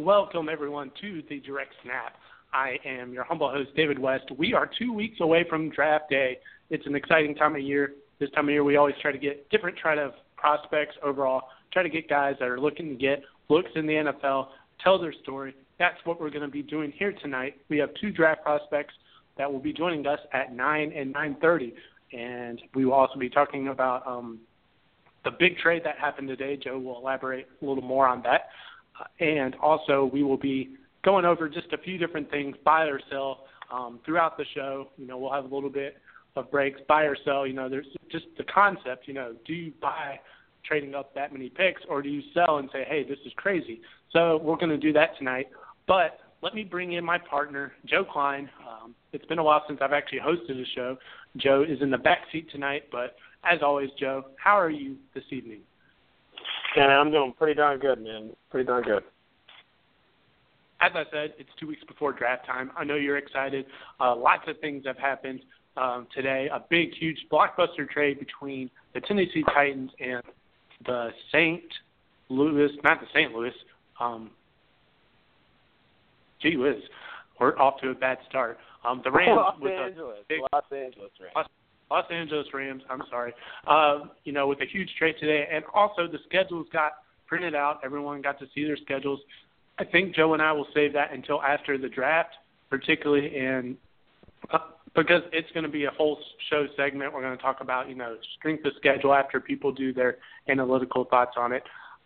Welcome, everyone, to the Direct Snap. I am your humble host, David West. We are two weeks away from draft day. It's an exciting time of year. This time of year, we always try to get different try to prospects overall, try to get guys that are looking to get looks in the NFL, tell their story. That's what we're going to be doing here tonight. We have two draft prospects that will be joining us at 9 and 9.30, and we will also be talking about um, the big trade that happened today. Joe will elaborate a little more on that. And also, we will be going over just a few different things, buy or sell, um, throughout the show. You know, we'll have a little bit of breaks, buy or sell. You know, there's just the concept. You know, do you buy trading up that many picks, or do you sell and say, hey, this is crazy? So we're going to do that tonight. But let me bring in my partner, Joe Klein. Um, it's been a while since I've actually hosted a show. Joe is in the back seat tonight, but as always, Joe, how are you this evening? And I'm doing pretty darn good, man. Pretty darn good. As I said, it's two weeks before draft time. I know you're excited. Uh, lots of things have happened um, today. A big, huge blockbuster trade between the Tennessee Titans and the St. Louis, not the St. Louis. Um, gee whiz, we're off to a bad start. Um, the Rams Los with Angeles, a big, Los Angeles Rams. Los, Los Angeles Rams. I'm sorry. Uh, you know, with a huge trade today, and also the schedules got printed out. Everyone got to see their schedules. I think Joe and I will save that until after the draft, particularly in uh, because it's going to be a whole show segment. We're going to talk about you know strength of schedule after people do their analytical thoughts on it.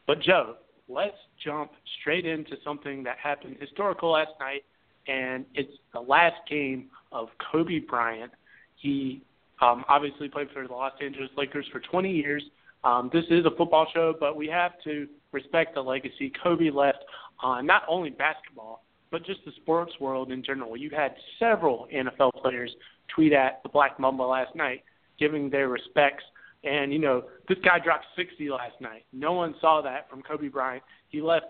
But Joe, let's jump straight into something that happened historical last night, and it's the last game of Kobe Bryant. He um, obviously played for the Los Angeles Lakers for 20 years. Um, this is a football show, but we have to respect the legacy. Kobe left on uh, not only basketball, but just the sports world in general. You had several NFL players tweet at the Black Mamba last night, giving their respects. And, you know, this guy dropped 60 last night. No one saw that from Kobe Bryant. He left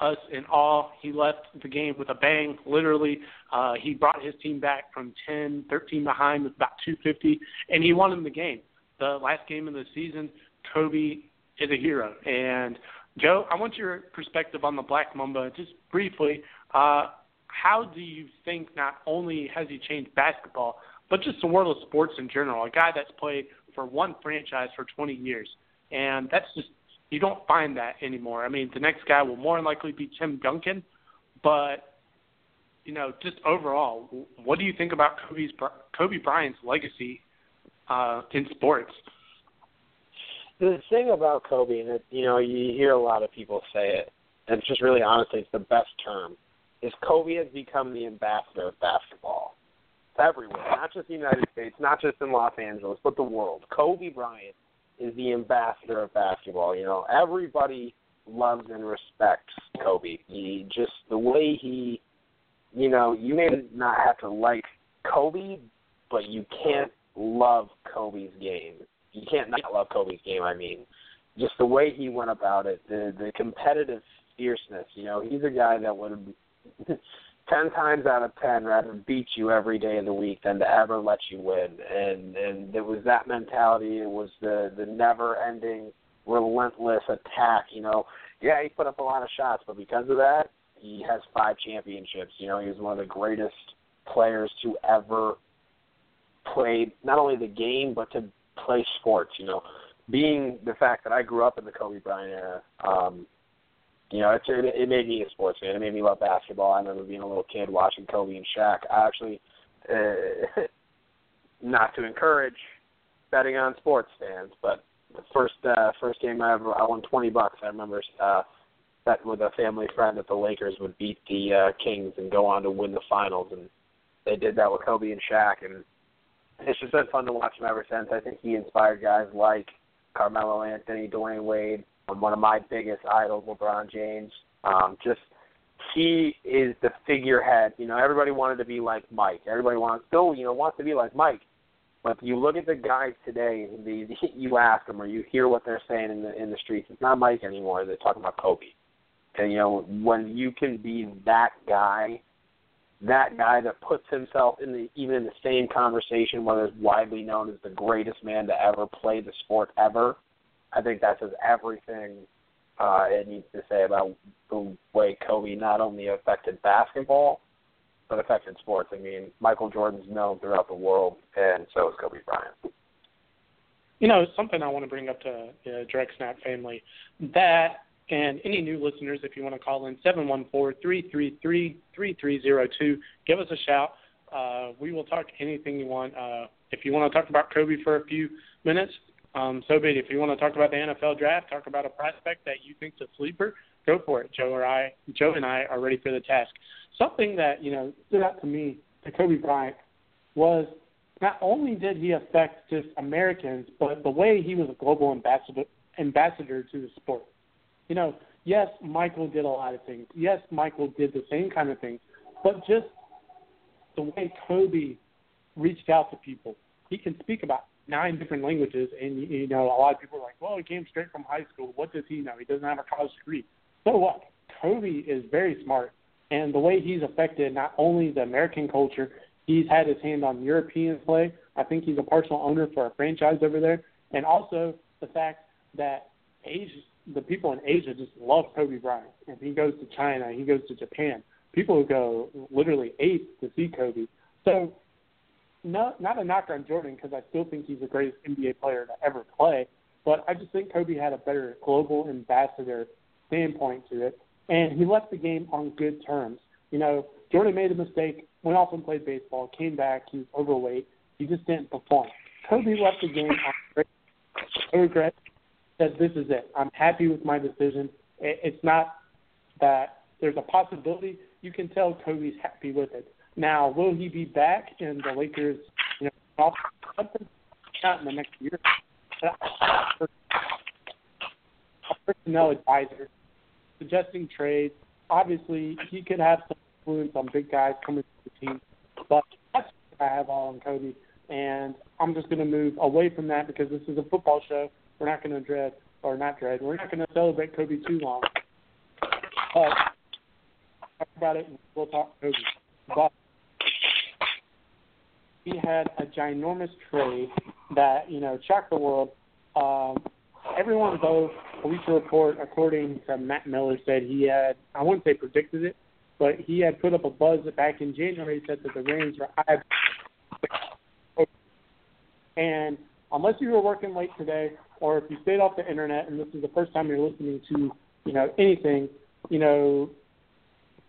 us in awe. He left the game with a bang. Literally, uh, he brought his team back from 10, 13 behind with about 250, and he won them the game. The last game of the season, Kobe is a hero. And Joe, I want your perspective on the Black Mamba, just briefly. Uh, how do you think not only has he changed basketball, but just the world of sports in general? A guy that's played for one franchise for 20 years, and that's just you don't find that anymore. I mean, the next guy will more than likely be Tim Duncan, but you know, just overall, what do you think about Kobe's Kobe Bryant's legacy uh, in sports? The thing about Kobe, and it, you know, you hear a lot of people say it, and it's just really honestly, it's the best term, is Kobe has become the ambassador of basketball. Everywhere, not just the United States, not just in Los Angeles, but the world. Kobe Bryant is the ambassador of basketball. You know, everybody loves and respects Kobe. He just the way he, you know, you may not have to like Kobe, but you can't love Kobe's game. You can't not love Kobe's game. I mean, just the way he went about it, the the competitive fierceness. You know, he's a guy that would ten times out of ten rather beat you every day of the week than to ever let you win. And and it was that mentality. It was the the never ending, relentless attack. You know, yeah, he put up a lot of shots, but because of that, he has five championships. You know, he was one of the greatest players to ever play not only the game but to play sports. You know, being the fact that I grew up in the Kobe Bryant era. Um, you know, it's, it, it made me a sports fan. It made me love basketball. I remember being a little kid watching Kobe and Shaq. I actually, uh, not to encourage betting on sports fans, but the first uh, first game I ever I won twenty bucks. I remember uh, betting with a family friend that the Lakers would beat the uh, Kings and go on to win the finals, and they did that with Kobe and Shaq, and it's just been fun to watch him ever since. I think he inspired guys like Carmelo Anthony, Dwyane Wade, um, one of my biggest idols, LeBron James. Um, just he is the figurehead. You know, everybody wanted to be like Mike. Everybody wants still, you know, wants to be like Mike. But you look at the guys today, the you ask them or you hear what they're saying in the in the streets. It's not Mike anymore. They're talking about Kobe. And you know, when you can be that guy, that guy that puts himself in the even in the same conversation, whether it's widely known as the greatest man to ever play the sport ever, I think that says everything uh, it needs to say about the way Kobe not only affected basketball, but affected sports. I mean, Michael Jordan's known throughout the world, and so is Kobe Bryant. You know, something I want to bring up to the Direct Snap family that and any new listeners, if you want to call in, 714-333-3302, give us a shout. Uh, we will talk anything you want. Uh, if you want to talk about Kobe for a few minutes, um, so be it. If you want to talk about the NFL draft, talk about a prospect that you think's a sleeper, go for it. Joe or I, Joe and I are ready for the task. Something that you know stood out to me to Kobe Bryant was not only did he affect just Americans, but the way he was a global ambassador ambassador to the sport. You know, yes, Michael did a lot of things. Yes, Michael did the same kind of things, but just the way Kobe reached out to people. He can speak about nine different languages, and you know, a lot of people are like, "Well, he came straight from high school. What does he know? He doesn't have a college degree." So what? Kobe is very smart, and the way he's affected not only the American culture, he's had his hand on European play. I think he's a partial owner for a franchise over there, and also the fact that Asia, the people in Asia just love Kobe Bryant. If he goes to China, he goes to Japan, people go literally ape to see Kobe. So, not not a knock on Jordan because I still think he's the greatest NBA player to ever play, but I just think Kobe had a better global ambassador standpoint to it, and he left the game on good terms. You know, Jordan made a mistake, went off and played baseball, came back, he was overweight, he just didn't perform. Kobe left the game on great regret. Said, "This is it. I'm happy with my decision. It's not that there's a possibility. You can tell Kobe's happy with it. Now, will he be back in the Lakers? You know, not in the next year. Personnel advisor suggesting trades. Obviously, he could have some influence on big guys coming to the team, but that's what I have all on Kobe. And I'm just going to move away from that because this is a football show. We're not going to dread, or not dread, we're not going to celebrate Kobe too long. But talk about it and we'll talk Kobe. But he had a ginormous trade that, you know, shocked the world. Um, everyone though Bleacher Report, according to Matt Miller, said he had I wouldn't say predicted it, but he had put up a buzz back in January said that the Rams were high. And unless you were working late today, or if you stayed off the internet and this is the first time you're listening to, you know, anything, you know,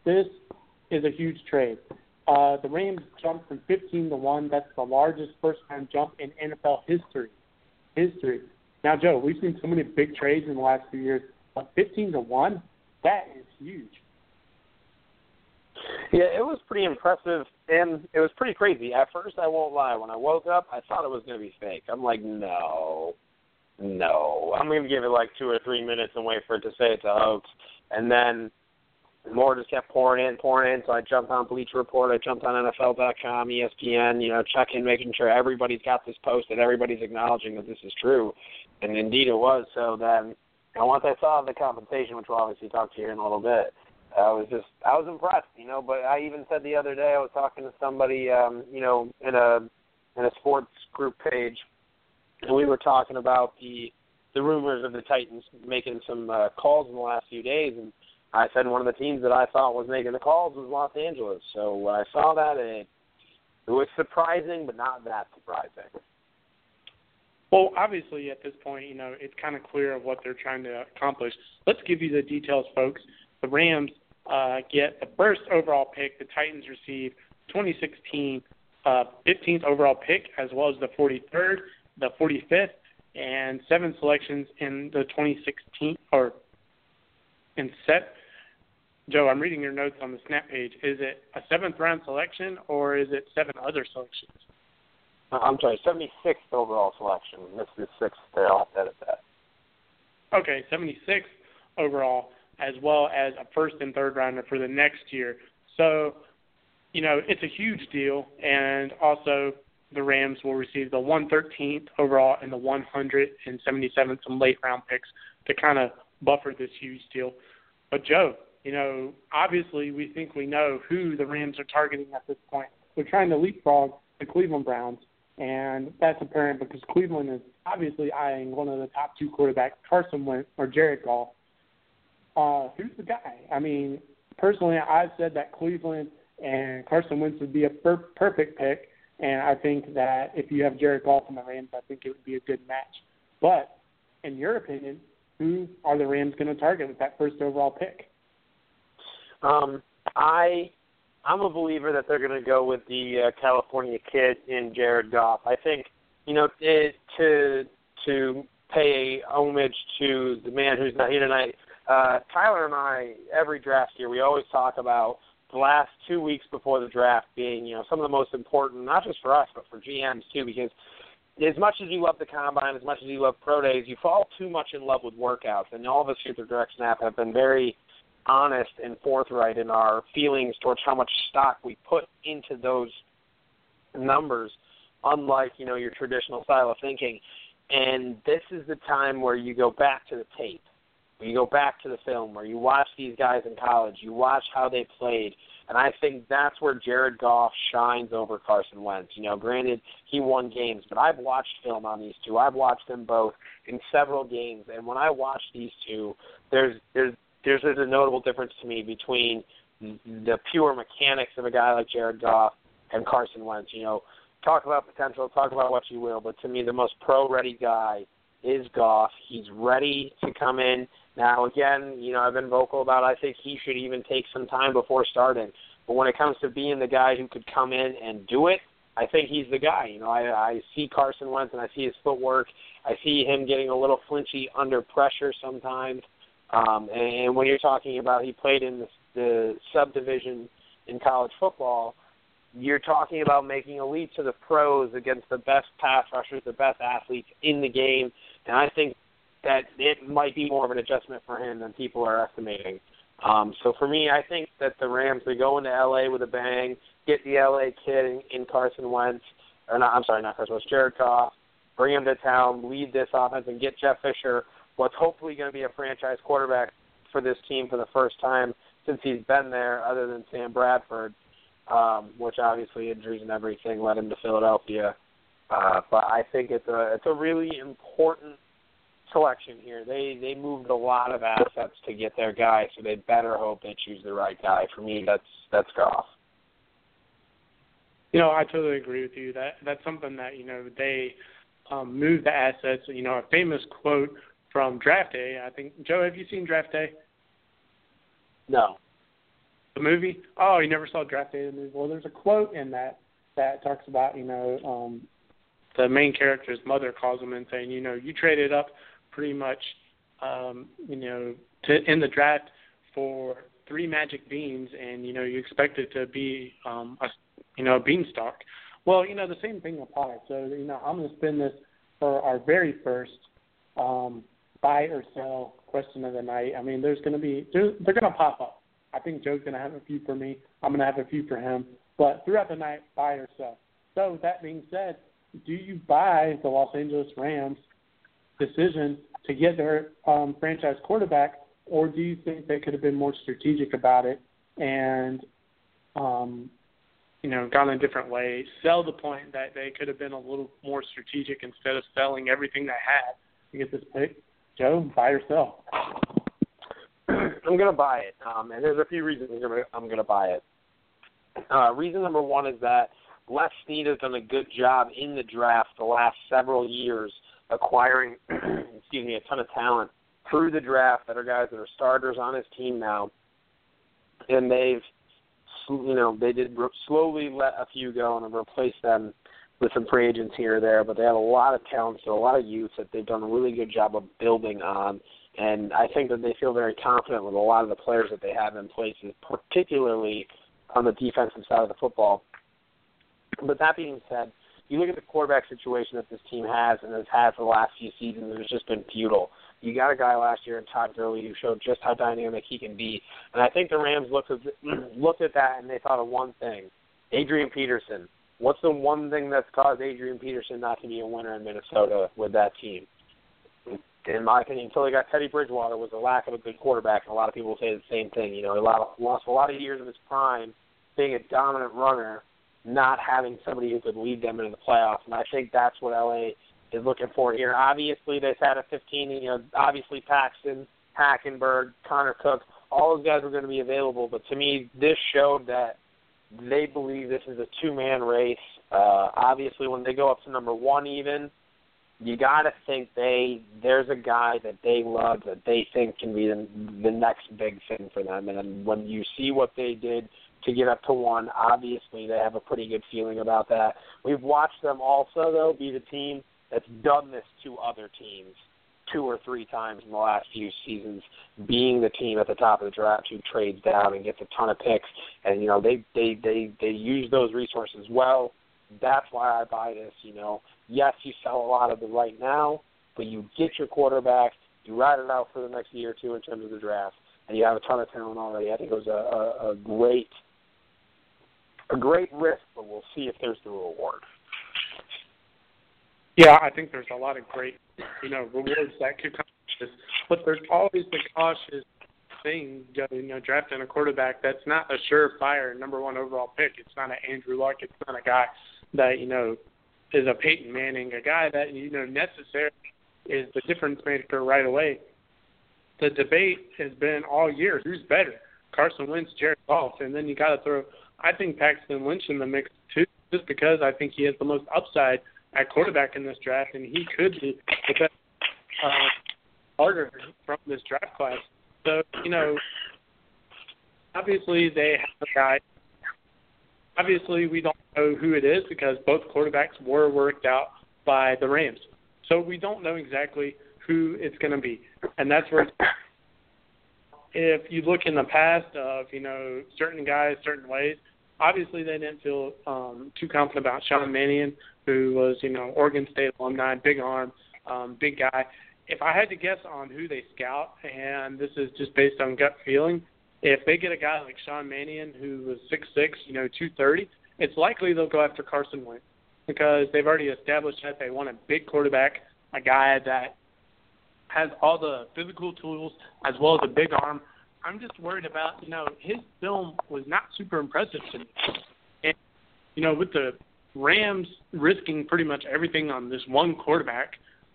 this is a huge trade. Uh, the Rams jumped from 15 to one. That's the largest first-time jump in NFL history. History. Now, Joe, we've seen so many big trades in the last few years, but 15 to one, that is huge. Yeah, it was pretty impressive, and it was pretty crazy. At first, I won't lie. When I woke up, I thought it was going to be fake. I'm like, no, no. I'm going to give it like two or three minutes and wait for it to say it's a hoax. And then more just kept pouring in, pouring in. So I jumped on Bleacher Report. I jumped on NFL.com, ESPN. You know, checking, making sure everybody's got this posted. Everybody's acknowledging that this is true, and indeed it was. So then, and once I saw the compensation, which we'll obviously talk to you in a little bit, I was just I was impressed. You know, but I even said the other day I was talking to somebody, um, you know, in a in a sports group page, and we were talking about the the rumors of the Titans making some uh, calls in the last few days, and I said one of the teams that I thought was making the calls was Los Angeles. So when I saw that, it, it was surprising, but not that surprising. Well, obviously, at this point, you know, it's kind of clear of what they're trying to accomplish. Let's give you the details, folks. The Rams uh, get the first overall pick. The Titans receive 2016 uh, 15th overall pick, as well as the 43rd, the 45th, and seven selections in the 2016 or in set. Joe, I'm reading your notes on the snap page. Is it a seventh round selection or is it seven other selections? Uh, I'm sorry, 76th overall selection. This is sixth. I'll edit that. Okay, 76th overall, as well as a first and third rounder for the next year. So, you know, it's a huge deal, and also the Rams will receive the 113th overall and the 177th some late round picks to kind of buffer this huge deal. But Joe, you know, obviously we think we know who the Rams are targeting at this point. They're trying to leapfrog the Cleveland Browns, and that's apparent because Cleveland is obviously eyeing one of the top two quarterbacks, Carson Wentz or Jared Goff. Uh, who's the guy? I mean, personally, I've said that Cleveland and Carson Wentz would be a per- perfect pick, and I think that if you have Jared Goff in the Rams, I think it would be a good match. But in your opinion, who are the Rams going to target with that first overall pick? Um, I I'm a believer that they're going to go with the uh, California kid in Jared Goff. I think you know it, to to pay homage to the man who's not here tonight. Uh, Tyler and I, every draft year, we always talk about the last two weeks before the draft being, you know, some of the most important, not just for us, but for GMs too, because as much as you love the combine, as much as you love pro days, you fall too much in love with workouts. And all of us here at the Direct Snap have been very honest and forthright in our feelings towards how much stock we put into those numbers, unlike you know your traditional style of thinking. And this is the time where you go back to the tape, where you go back to the film, where you watch these guys in college, you watch how they played, and I think that's where Jared Goff shines over Carson Wentz. You know, granted he won games, but I've watched film on these two. I've watched them both in several games, and when I watch these two, there's there's there's, a notable difference to me between mm-hmm. the pure mechanics of a guy like Jared Goff and Carson Wentz. You know, talk about potential, talk about what you will, but to me, the most pro-ready guy is Goff. He's ready to come in. Now, again, you know, I've been vocal about. I think he should even take some time before starting. But when it comes to being the guy who could come in and do it, I think he's the guy. You know, I, I see Carson Wentz and I see his footwork. I see him getting a little flinchy under pressure sometimes. Um, and and when you're talking about he played in the, the subdivision in college football, you're talking about making a leap to the pros against the best pass rushers, the best athletes in the game, and I think that it might be more of an adjustment for him than people are estimating. Um, so for me, I think that the Rams they go into LA with a bang, get the LA kid in, in Carson Wentz, or not? I'm sorry, not Carson Wentz, Jared Goff, bring him to town, lead this offense, and get Jeff Fisher what's hopefully going to be a franchise quarterback for this team for the first time since he's been there, other than Sam Bradford, um, which obviously injuries and everything led him to Philadelphia. Uh, but I think it's a it's a really important selection here. They they moved a lot of assets to get their guy, so they better hope they choose the right guy. For me, that's that's Goff. You know, I totally agree with you. That that's something that you know they um, move the assets. You know, a famous quote from Draft Day. I think Joe, have you seen Draft Day? No. The movie? Oh, you never saw Draft Day the movie. Well, there's a quote in that that talks about you know um, the main character's mother calls him and saying, you know, you traded up pretty much, um, you know, to in the draft for three magic beans, and you know, you expect it to be um, a you know a beanstalk. Well, you know, the same thing applies. So you know, I'm going to spend this for our very first um, buy or sell question of the night. I mean, there's going to be they're, they're going to pop up. I think Joe's going to have a few for me. I'm going to have a few for him. But throughout the night, buy or sell. So that being said, do you buy the Los Angeles Rams decision to get their um, franchise quarterback, or do you think they could have been more strategic about it and, um, you know, gone a different way, sell the point that they could have been a little more strategic instead of selling everything they had to get this pick? Joe, buy or sell? I'm going to buy it, um, and there's a few reasons I'm going to buy it. Uh, reason number one is that Les Snead has done a good job in the draft the last several years acquiring, excuse me, a ton of talent through the draft that are guys that are starters on his team now, and they've, you know, they did slowly let a few go and replace them with some free agents here or there, but they have a lot of talent, so a lot of youth that they've done a really good job of building on. And I think that they feel very confident with a lot of the players that they have in place, particularly on the defensive side of the football. But that being said, you look at the quarterback situation that this team has and has had for the last few seasons, it's just been futile. You got a guy last year in Todd Gurley who showed just how dynamic he can be, and I think the Rams looked at looked at that and they thought of one thing: Adrian Peterson. What's the one thing that's caused Adrian Peterson not to be a winner in Minnesota with that team? In my opinion, until they got Teddy Bridgewater, was a lack of a good quarterback, and a lot of people say the same thing. You know, he lost a lot of years of his prime being a dominant runner, not having somebody who could lead them into the playoffs. And I think that's what LA is looking for here. Obviously, they've had a 15. You know, obviously Paxton, Hackenberg, Connor Cook, all those guys are going to be available. But to me, this showed that they believe this is a two-man race. Uh, obviously, when they go up to number one, even you got to think they there's a guy that they love that they think can be the, the next big thing for them. And when you see what they did to get up to one, obviously they have a pretty good feeling about that. We've watched them also though be the team that's done this to other teams two or three times in the last few seasons, being the team at the top of the draft who trades down and gets a ton of picks. And you know they they they they use those resources well. That's why I buy this. You know, yes, you sell a lot of it right now, but you get your quarterback, you ride it out for the next year or two in terms of the draft, and you have a ton of talent already. I think it was a, a, a great a great risk, but we'll see if there's the reward. Yeah, I think there's a lot of great, you know, rewards that could come. But there's always the cautious thing, you know, drafting a quarterback that's not a surefire number one overall pick. It's not an Andrew Luck. It's not a guy that you know is a Peyton Manning, a guy that you know necessarily is the difference maker right away. The debate has been all year: who's better, Carson Wentz, Jared Goff, and then you got to throw. I think Paxton Lynch in the mix too, just because I think he has the most upside at quarterback in this draft, and he could be the best uh, starter from this draft class. So you know, obviously they have a guy. Obviously, we don't know who it is because both quarterbacks were worked out by the Rams. So we don't know exactly who it's going to be, and that's where. If you look in the past of you know certain guys certain ways, obviously they didn't feel um, too confident about Sean Mannion, who was you know Oregon State alumni, big arm, um, big guy. If I had to guess on who they scout, and this is just based on gut feeling, if they get a guy like Sean Mannion who was six six, you know, two thirty, it's likely they'll go after Carson Wentz because they've already established that they want a big quarterback, a guy that has all the physical tools as well as a big arm I'm just worried about, you know, his film was not super impressive to me. And, you know, with the Rams risking pretty much everything on this one quarterback,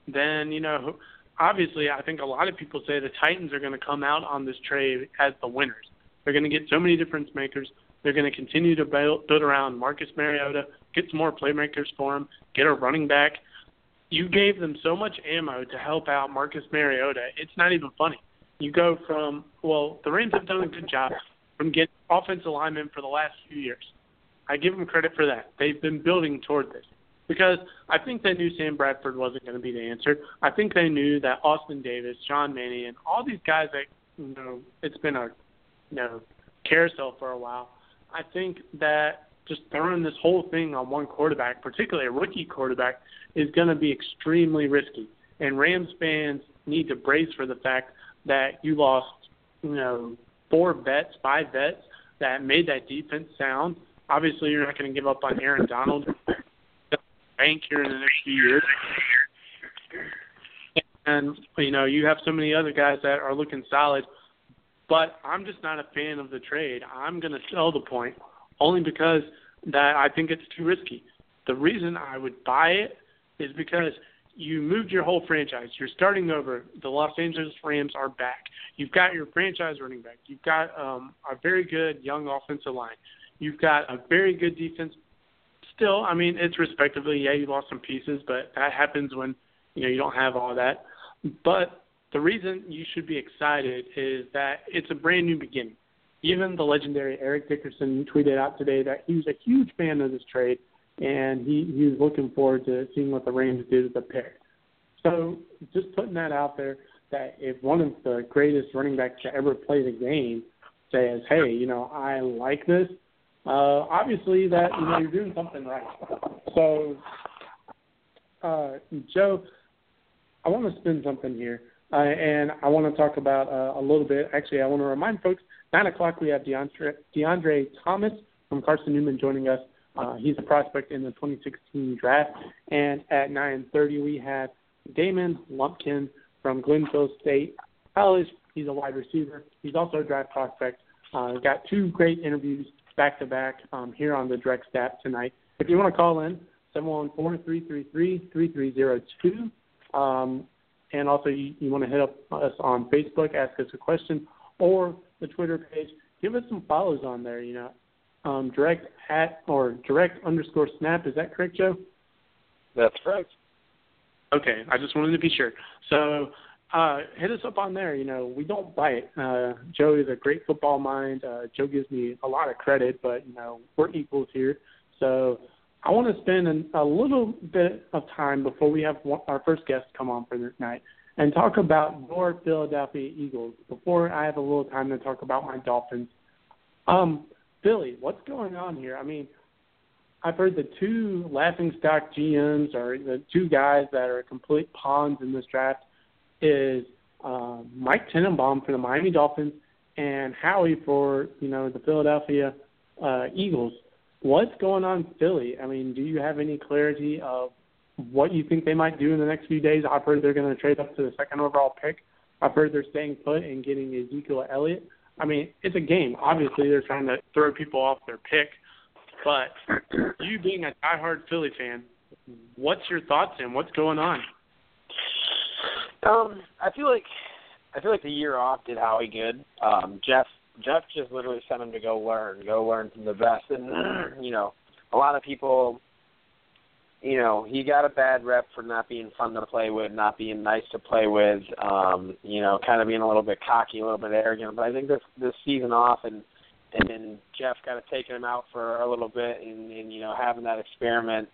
then, you know, obviously I think a lot of people say the Titans are going to come out on this trade as the winners. They're going to get so many difference makers. They're going to continue to build, build around Marcus Mariota, get some more playmakers for him, get a running back. You gave them so much ammo to help out Marcus Mariota. It's not even funny you go from well, the Rams have done a good job from getting offensive linemen for the last few years. I give them credit for that. They've been building toward this because I think they knew Sam Bradford wasn't going to be the answer. I think they knew that Austin Davis, Sean Mannion, and all these guys that you know it's been a you know carousel for a while. I think that just throwing this whole thing on one quarterback, particularly a rookie quarterback, is going to be extremely risky. And Rams fans need to brace for the fact that you lost, you know, four vets, five vets that made that defense sound. Obviously, you're not going to give up on Aaron Donald. Bank here in the next few years. And you know, you have so many other guys that are looking solid. But I'm just not a fan of the trade. I'm going to sell the point only because that I think it's too risky. The reason I would buy it is because you moved your whole franchise. You're starting over. The Los Angeles Rams are back. You've got your franchise running back. You've got um, a very good young offensive line. You've got a very good defense. Still, I mean, it's respectively. Yeah, you lost some pieces, but that happens when you know you don't have all that. But the reason you should be excited is that it's a brand new beginning. Even the legendary Eric Dickerson tweeted out today that he was a huge fan of this trade, and he he was looking forward to seeing what the Rams did with the pick. So just putting that out there, that if one of the greatest running backs to ever play the game says, "Hey, you know, I like this," uh, obviously that you know you're doing something right. So, uh, Joe, I want to spin something here, uh, and I want to talk about uh, a little bit. Actually, I want to remind folks: nine o'clock we have DeAndre, DeAndre Thomas from Carson Newman joining us. Uh, he's a prospect in the 2016 draft, and at 9:30 we have Damon Lumpkin from Glencoe State College. He's a wide receiver. He's also a draft prospect. Uh, got two great interviews back to back here on the Direct Snap tonight. If you want to call in, 714-333-3302. Um, and also, you, you want to hit up us on Facebook, ask us a question, or the Twitter page. Give us some follows on there. You know, um, direct at or direct underscore snap. Is that correct, Joe? That's correct. Okay, I just wanted to be sure. So uh, hit us up on there. You know, we don't bite. Uh, Joe is a great football mind. Uh, Joe gives me a lot of credit, but you know, we're equals here. So I want to spend an, a little bit of time before we have one, our first guest come on for this night and talk about your Philadelphia Eagles. Before I have a little time to talk about my Dolphins. Um, Philly, what's going on here? I mean, I've heard the two laughing stock GMs or the two guys that are complete pawns in this draft is uh, Mike Tannenbaum for the Miami Dolphins and Howie for you know the Philadelphia uh, Eagles. What's going on in Philly? I mean, do you have any clarity of what you think they might do in the next few days? I've heard they're going to trade up to the second overall pick. I've heard they're staying put and getting Ezekiel Elliott. I mean, it's a game. Obviously, they're trying to throw people off their pick. But you being a diehard Philly fan, what's your thoughts and what's going on? Um, I feel like I feel like the year off did Howie good. Um, Jeff Jeff just literally sent him to go learn, go learn from the best, and you know, a lot of people, you know, he got a bad rep for not being fun to play with, not being nice to play with, um, you know, kind of being a little bit cocky, a little bit arrogant. But I think this this season off and and then Jeff kind of taking him out for a little bit and, and you know having that experiment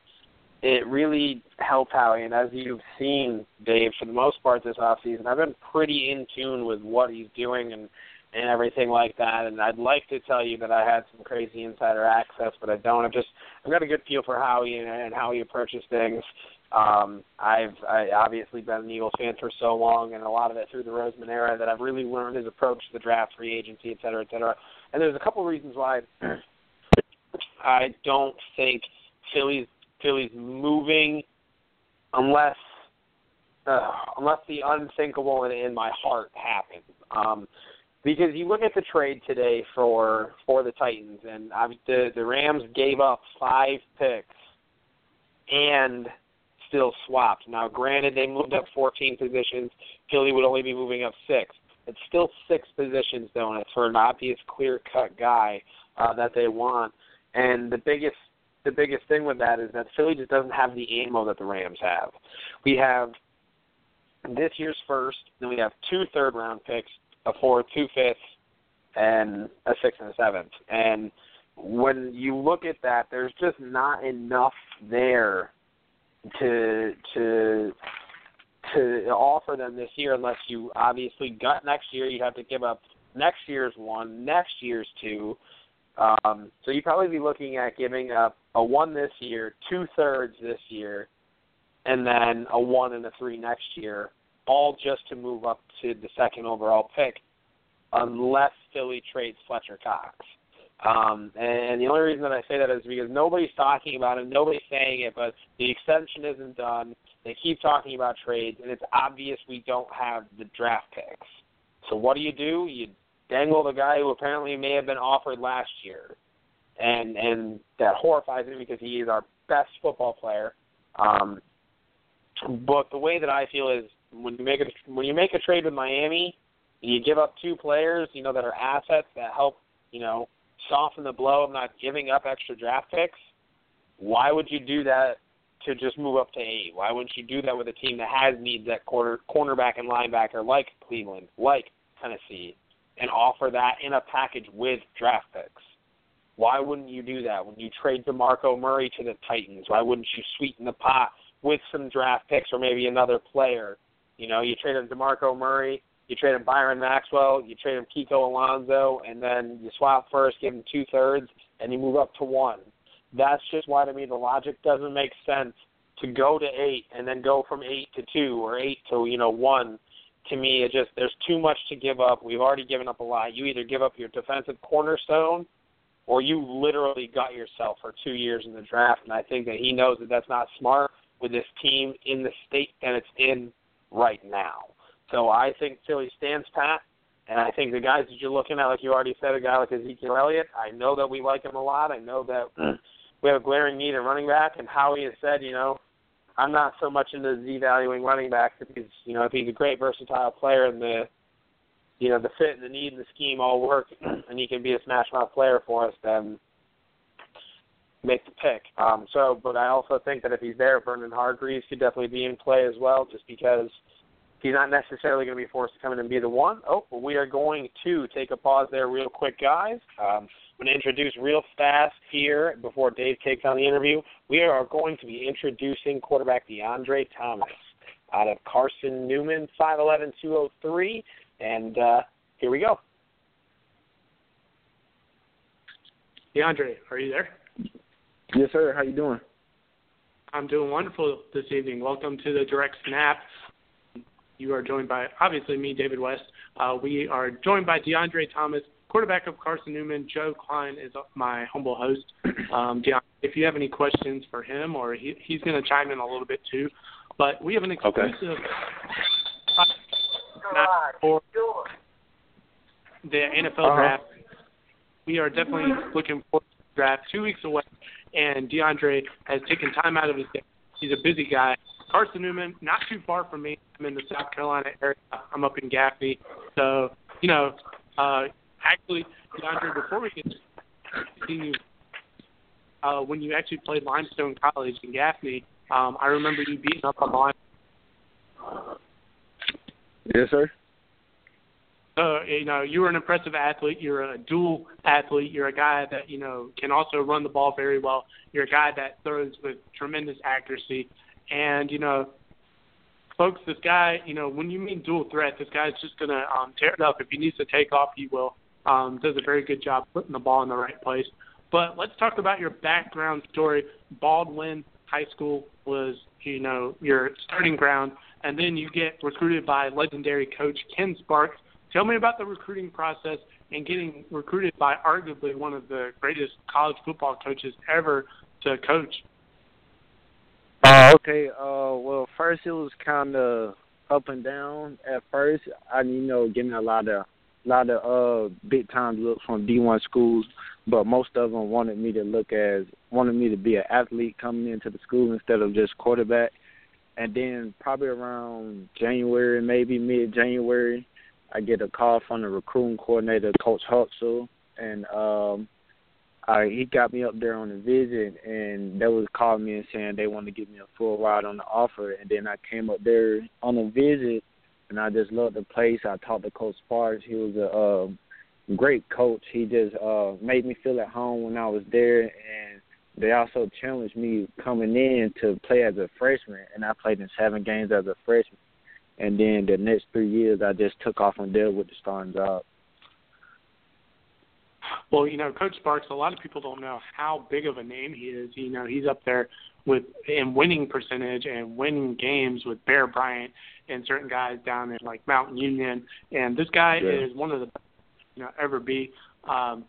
it really helped Howie. And as you've seen, Dave, for the most part this off season, I've been pretty in tune with what he's doing and and everything like that. And I'd like to tell you that I had some crazy insider access, but I don't. I've just I've got a good feel for Howie and, and how he approaches things. Um, I've I obviously been an Eagles fan for so long, and a lot of it through the Roseman era, that I've really learned his approach to the draft, free agency, et cetera, et cetera. And there's a couple reasons why I don't think Philly's Philly's moving unless uh, unless the unthinkable in, in my heart happens. Um, because you look at the trade today for for the Titans, and I the the Rams gave up five picks and still swapped. Now, granted, they moved up 14 positions. Philly would only be moving up six. It's still six positions, though, and it's for an obvious, clear-cut guy uh, that they want. And the biggest the biggest thing with that is that Philly just doesn't have the ammo that the Rams have. We have this year's first, then we have two third round picks, a fourth, two fifths, and a sixth and a seventh. And when you look at that, there's just not enough there to to to offer them this year unless you obviously gut next year. You have to give up next year's one, next year's two, um, so you'd probably be looking at giving up a one this year, two thirds this year, and then a one and a three next year, all just to move up to the second overall pick, unless Philly trades Fletcher Cox. Um, and the only reason that I say that is because nobody's talking about it, nobody's saying it, but the extension isn't done. They keep talking about trades, and it's obvious we don't have the draft picks. So what do you do? You dangle the guy who apparently may have been offered last year, and and that horrifies me because he is our best football player. Um, but the way that I feel is when you make a when you make a trade with Miami, you give up two players, you know, that are assets that help, you know, soften the blow of not giving up extra draft picks. Why would you do that to just move up to eight? Why wouldn't you do that with a team that has needs at quarter cornerback and linebacker like Cleveland, like Tennessee, and offer that in a package with draft picks? Why wouldn't you do that when you trade DeMarco Murray to the Titans? Why wouldn't you sweeten the pot with some draft picks or maybe another player? You know, you traded DeMarco Murray, you traded Byron Maxwell, you traded Kiko Alonso, and then you swap first, give him two thirds, and you move up to one. That's just why to me the logic doesn't make sense to go to eight and then go from eight to two or eight to you know one. To me, it just there's too much to give up. We've already given up a lot. You either give up your defensive cornerstone, or you literally got yourself for two years in the draft. And I think that he knows that that's not smart with this team in the state that it's in right now. So I think Philly stands pat. And I think the guys that you're looking at, like you already said, a guy like Ezekiel Elliott, I know that we like him a lot. I know that mm. we have a glaring need in running back. And Howie has said, you know, I'm not so much into Z-valuing running backs because, you know, if he's a great versatile player and the, you know, the fit and the need and the scheme all work and he can be a smash mouth player for us, then make the pick. Um, so, but I also think that if he's there, Vernon Hargreaves could definitely be in play as well, just because – he's not necessarily going to be forced to come in and be the one. Oh, but we are going to take a pause there real quick, guys. Um, I'm going to introduce real fast here before Dave takes on the interview. We are going to be introducing quarterback DeAndre Thomas out of Carson Newman, 5'11", 203. And uh, here we go. DeAndre, are you there? Yes, sir. How you doing? I'm doing wonderful this evening. Welcome to the Direct Snap you are joined by, obviously, me, David West. Uh, we are joined by DeAndre Thomas, quarterback of Carson Newman. Joe Klein is my humble host. Um, DeAndre, if you have any questions for him, or he, he's going to chime in a little bit too. But we have an exclusive okay. for the NFL uh-huh. draft. We are definitely looking forward to the draft. Two weeks away, and DeAndre has taken time out of his day. He's a busy guy Carson Newman, not too far from me. I'm in the South Carolina area. I'm up in Gaffney. So, you know, uh, actually, DeAndre, before we can continue, uh, when you actually played Limestone College in Gaffney, um, I remember you beating up on line. Yes, sir. So you know you were an impressive athlete. You're a dual athlete. You're a guy that you know can also run the ball very well. You're a guy that throws with tremendous accuracy. And you know, folks, this guy, you know, when you mean dual threat, this guy's just gonna um, tear it up. If he needs to take off, he will. Um, does a very good job putting the ball in the right place. But let's talk about your background story. Baldwin High School was, you know, your starting ground, and then you get recruited by legendary coach Ken Sparks. Tell me about the recruiting process and getting recruited by arguably one of the greatest college football coaches ever to coach uh, okay. Uh, well, first it was kind of up and down at first. I, you know, getting a lot of, lot of uh big time looks from D1 schools, but most of them wanted me to look as wanted me to be an athlete coming into the school instead of just quarterback. And then probably around January, maybe mid January, I get a call from the recruiting coordinator, Coach Huxell, and um uh, he got me up there on a visit, and they was calling me and saying they wanted to give me a full ride on the offer. And then I came up there on a visit, and I just loved the place. I talked to Coach Sparks. He was a uh, great coach. He just uh, made me feel at home when I was there, and they also challenged me coming in to play as a freshman. And I played in seven games as a freshman. And then the next three years, I just took off from there with the starting job. Well, you know, Coach Sparks, a lot of people don't know how big of a name he is. You know, he's up there with in winning percentage and winning games with Bear Bryant and certain guys down in like Mount Union. And this guy yeah. is one of the best, you know, ever be. Um,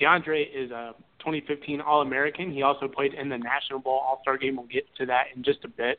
DeAndre is a 2015 All American. He also played in the National Bowl All Star game. We'll get to that in just a bit.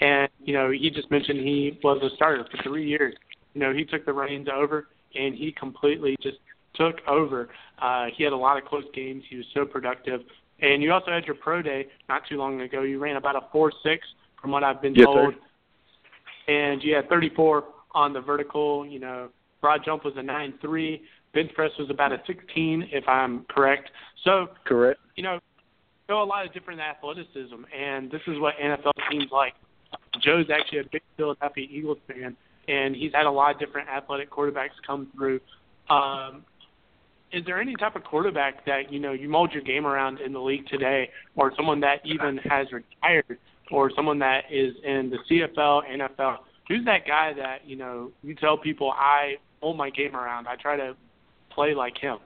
And, you know, he just mentioned he was a starter for three years. You know, he took the reins over and he completely just took over. Uh, he had a lot of close games. He was so productive. And you also had your pro day not too long ago. You ran about a four six, from what I've been yes, told. Sir. And you had 34 on the vertical. You know, broad jump was a nine three. Bench press was about a 16, if I'm correct. So correct. You know, show a lot of different athleticism, and this is what NFL seems like. Joe's actually a big Philadelphia Eagles fan, and he's had a lot of different athletic quarterbacks come through. Um, is there any type of quarterback that you know you mold your game around in the league today, or someone that even has retired, or someone that is in the CFL, NFL? Who's that guy that you know you tell people I mold my game around? I try to play like him.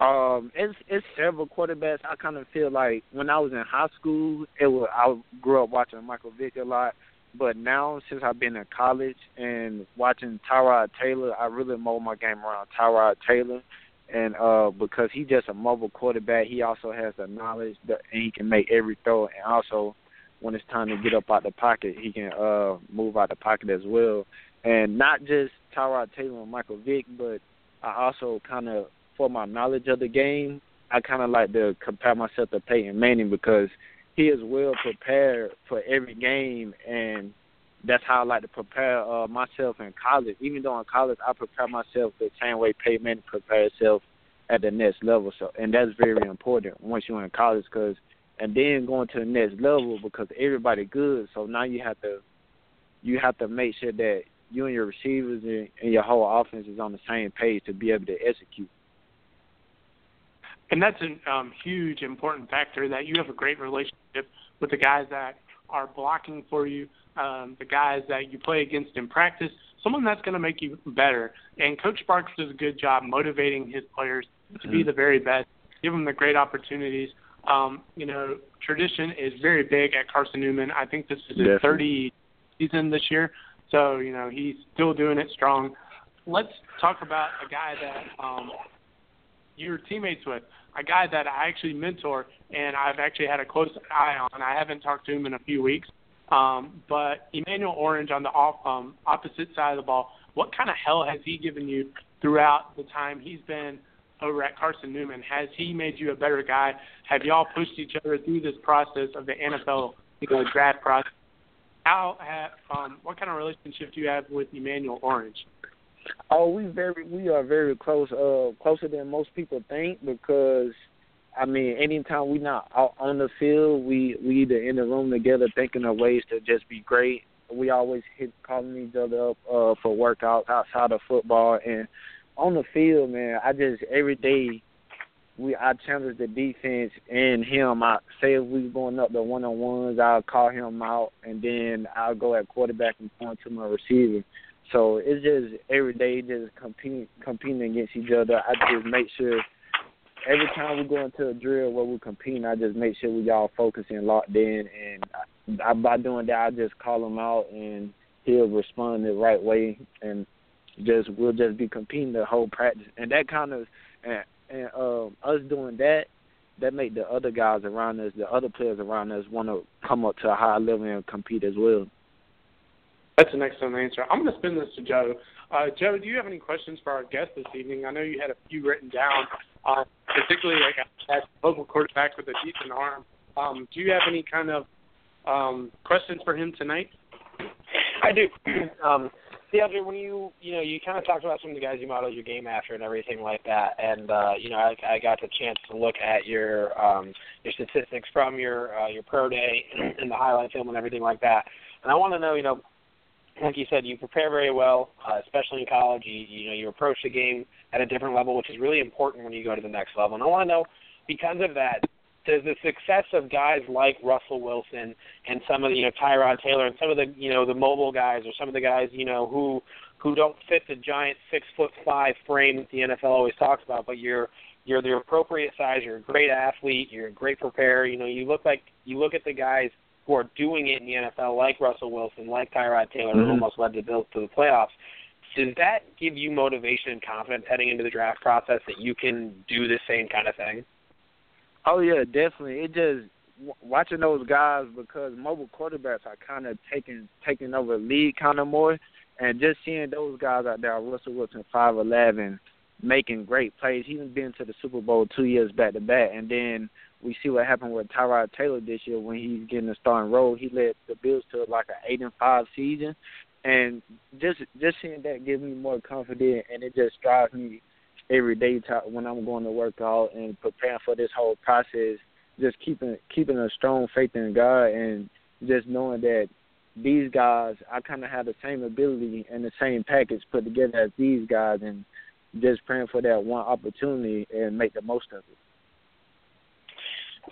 Um, it's it's several quarterbacks. I kind of feel like when I was in high school, it was I grew up watching Michael Vick a lot. But now, since I've been in college and watching Tyrod Taylor, I really mold my game around Tyrod Taylor and uh because he's just a mobile quarterback, he also has the knowledge that and he can make every throw and also when it's time to get up out the pocket, he can uh move out the pocket as well. And not just Tyrod Taylor and Michael Vick, but I also kind of for my knowledge of the game, I kind of like to compare myself to Peyton Manning because he is well prepared for every game and that's how I like to prepare uh, myself in college. Even though in college I prepare myself the same way Manning prepare himself at the next level. So, and that's very important once you're in college, because and then going to the next level because everybody good. So now you have to you have to make sure that you and your receivers and, and your whole offense is on the same page to be able to execute. And that's a um, huge important factor that you have a great relationship with the guys that are blocking for you um, the guys that you play against in practice, someone that's going to make you better. And Coach Sparks does a good job motivating his players to be mm-hmm. the very best, give them the great opportunities. Um, you know, tradition is very big at Carson Newman. I think this is his Definitely. 30 season this year, so you know he's still doing it strong. Let's talk about a guy that um, you're teammates with, a guy that I actually mentor and I've actually had a close eye on. I haven't talked to him in a few weeks, um, but Emmanuel Orange on the off, um, opposite side of the ball, what kind of hell has he given you throughout the time he's been over at Carson Newman? Has he made you a better guy? Have y'all pushed each other through this process of the NFL you know, draft process? How have, um, what kind of relationship do you have with Emmanuel Orange? Oh, we very we are very close, uh, closer than most people think because I mean, anytime we not out on the field, we we either in the room together thinking of ways to just be great. We always hit calling each other up uh, for workouts outside of football and on the field, man. I just every day we I challenge the defense and him. I say if we going up the one on ones, I'll call him out and then I'll go at quarterback and point to my receiver. So it's just every day just competing competing against each other. I just make sure every time we go into a drill where we're competing, I just make sure we all focused and locked in. And I, by doing that, I just call him out, and he'll respond the right way, and just we'll just be competing the whole practice. And that kind of and, and um, us doing that, that make the other guys around us, the other players around us, want to come up to a higher level and compete as well. That's an excellent answer. I'm going to spin this to Joe. Uh, Joe, do you have any questions for our guest this evening? I know you had a few written down, uh, particularly like a local quarterback with a decent arm. Um, do you have any kind of um, questions for him tonight? I do. um, DeAndre, when you you know you kind of talked about some of the guys you modeled your game after and everything like that, and uh, you know I, I got the chance to look at your um, your statistics from your uh, your pro day and the highlight film and everything like that, and I want to know you know like you said, you prepare very well, uh, especially in college. You, you know, you approach the game at a different level, which is really important when you go to the next level. And I want to know, because of that, does the success of guys like Russell Wilson and some of the, you know Tyrod Taylor and some of the you know the mobile guys or some of the guys you know who who don't fit the giant six foot five frame that the NFL always talks about, but you're you're the appropriate size. You're a great athlete. You're a great preparer. You know, you look like you look at the guys who are doing it in the NFL, like Russell Wilson, like Tyrod Taylor, mm-hmm. who almost led the Bills to the playoffs. Does that give you motivation and confidence heading into the draft process that you can do the same kind of thing? Oh yeah, definitely. It just watching those guys because mobile quarterbacks are kind of taking taking over the league kind of more, and just seeing those guys out there, Russell Wilson, five eleven, making great plays. He's been to the Super Bowl two years back to back, and then we see what happened with Tyrod Taylor this year when he's getting a starting role. He led the Bills to like an eight and five season, and just just seeing that gives me more confidence, and it just drives me every day to, when I'm going to work out and preparing for this whole process just keeping keeping a strong faith in God and just knowing that these guys, I kind of have the same ability and the same package put together as these guys, and just praying for that one opportunity and make the most of it.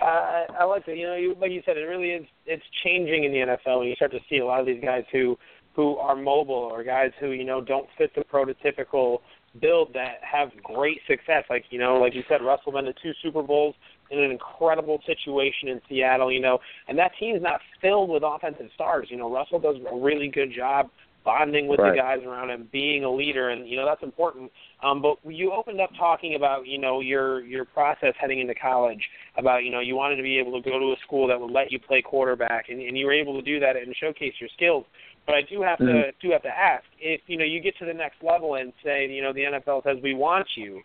Uh, I like that. You know, you, like you said, it really is. It's changing in the NFL, and you start to see a lot of these guys who who are mobile or guys who you know don't fit the prototypical build that have great success. Like you know, like you said, Russell been to two Super Bowls in an incredible situation in Seattle. You know, and that team's not filled with offensive stars. You know, Russell does a really good job bonding with right. the guys around him, being a leader, and you know that's important. Um, but you opened up talking about you know your your process heading into college, about you know you wanted to be able to go to a school that would let you play quarterback, and, and you were able to do that and showcase your skills. But I do have mm-hmm. to do have to ask if you know you get to the next level and say you know the NFL says we want you,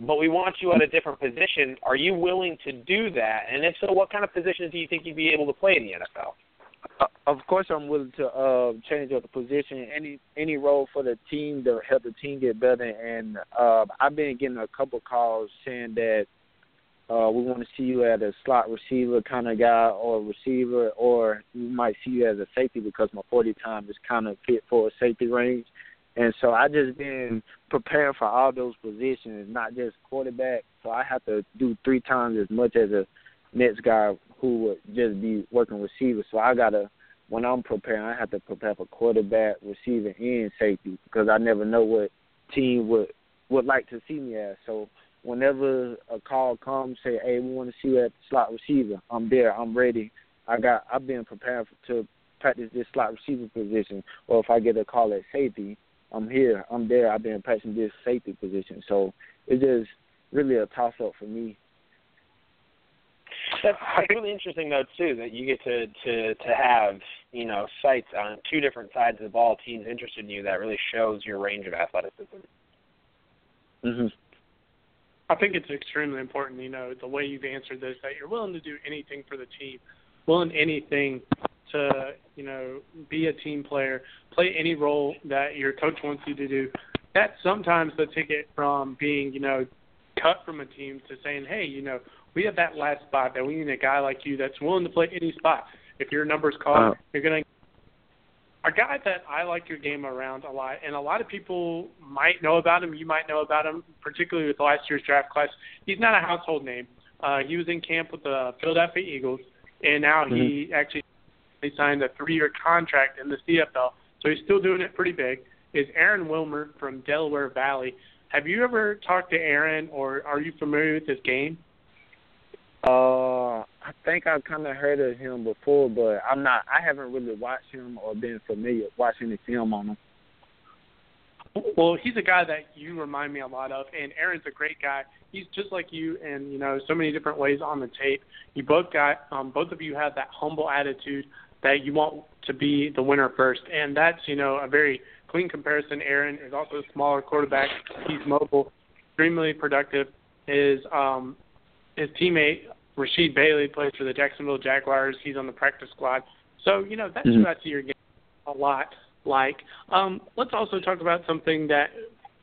but we want you at a different position. Are you willing to do that? And if so, what kind of positions do you think you'd be able to play in the NFL? Uh, of course, I'm willing to uh, change up the position, any any role for the team to help the team get better. And uh, I've been getting a couple calls saying that uh, we want to see you as a slot receiver kind of guy, or receiver, or we might see you as a safety because my 40 time is kind of fit for a safety range. And so I just been preparing for all those positions, not just quarterback. So I have to do three times as much as a next guy who would just be working receiver. So I gotta when I'm preparing, I have to prepare for quarterback, receiver, and safety because I never know what team would would like to see me as. So whenever a call comes, say, "Hey, we want to see you at the slot receiver," I'm there. I'm ready. I got. I've been prepared to practice this slot receiver position. Or if I get a call at safety, I'm here. I'm there. I've been practicing this safety position. So it's just really a toss up for me that's, that's really interesting though too that you get to to to have you know sights on two different sides of the ball. Teams interested in you. That really shows your range of athleticism. Mhm. I think it's extremely important. You know the way you've answered this that you're willing to do anything for the team, willing anything to you know be a team player, play any role that your coach wants you to do. That's sometimes the ticket from being you know cut from a team to saying, hey, you know we have that last spot that we need a guy like you that's willing to play any spot. If your number's called, uh, you're gonna a guy that I like your game around a lot, and a lot of people might know about him. You might know about him, particularly with last year's draft class. He's not a household name. Uh, he was in camp with the Philadelphia Eagles, and now mm-hmm. he actually he signed a three-year contract in the CFL, so he's still doing it pretty big. Is Aaron Wilmer from Delaware Valley? Have you ever talked to Aaron, or are you familiar with his game? Uh, I think I've kind of heard of him before, but I'm not. I haven't really watched him or been familiar watching the film on him. Well, he's a guy that you remind me a lot of, and Aaron's a great guy. He's just like you, and you know, so many different ways on the tape. You both got, um, both of you have that humble attitude that you want to be the winner first, and that's you know a very clean comparison. Aaron is also a smaller quarterback. He's mobile, extremely productive. His um, his teammate Rasheed Bailey plays for the Jacksonville Jaguars. He's on the practice squad. So you know that's mm-hmm. see your game a lot like. Um, let's also talk about something that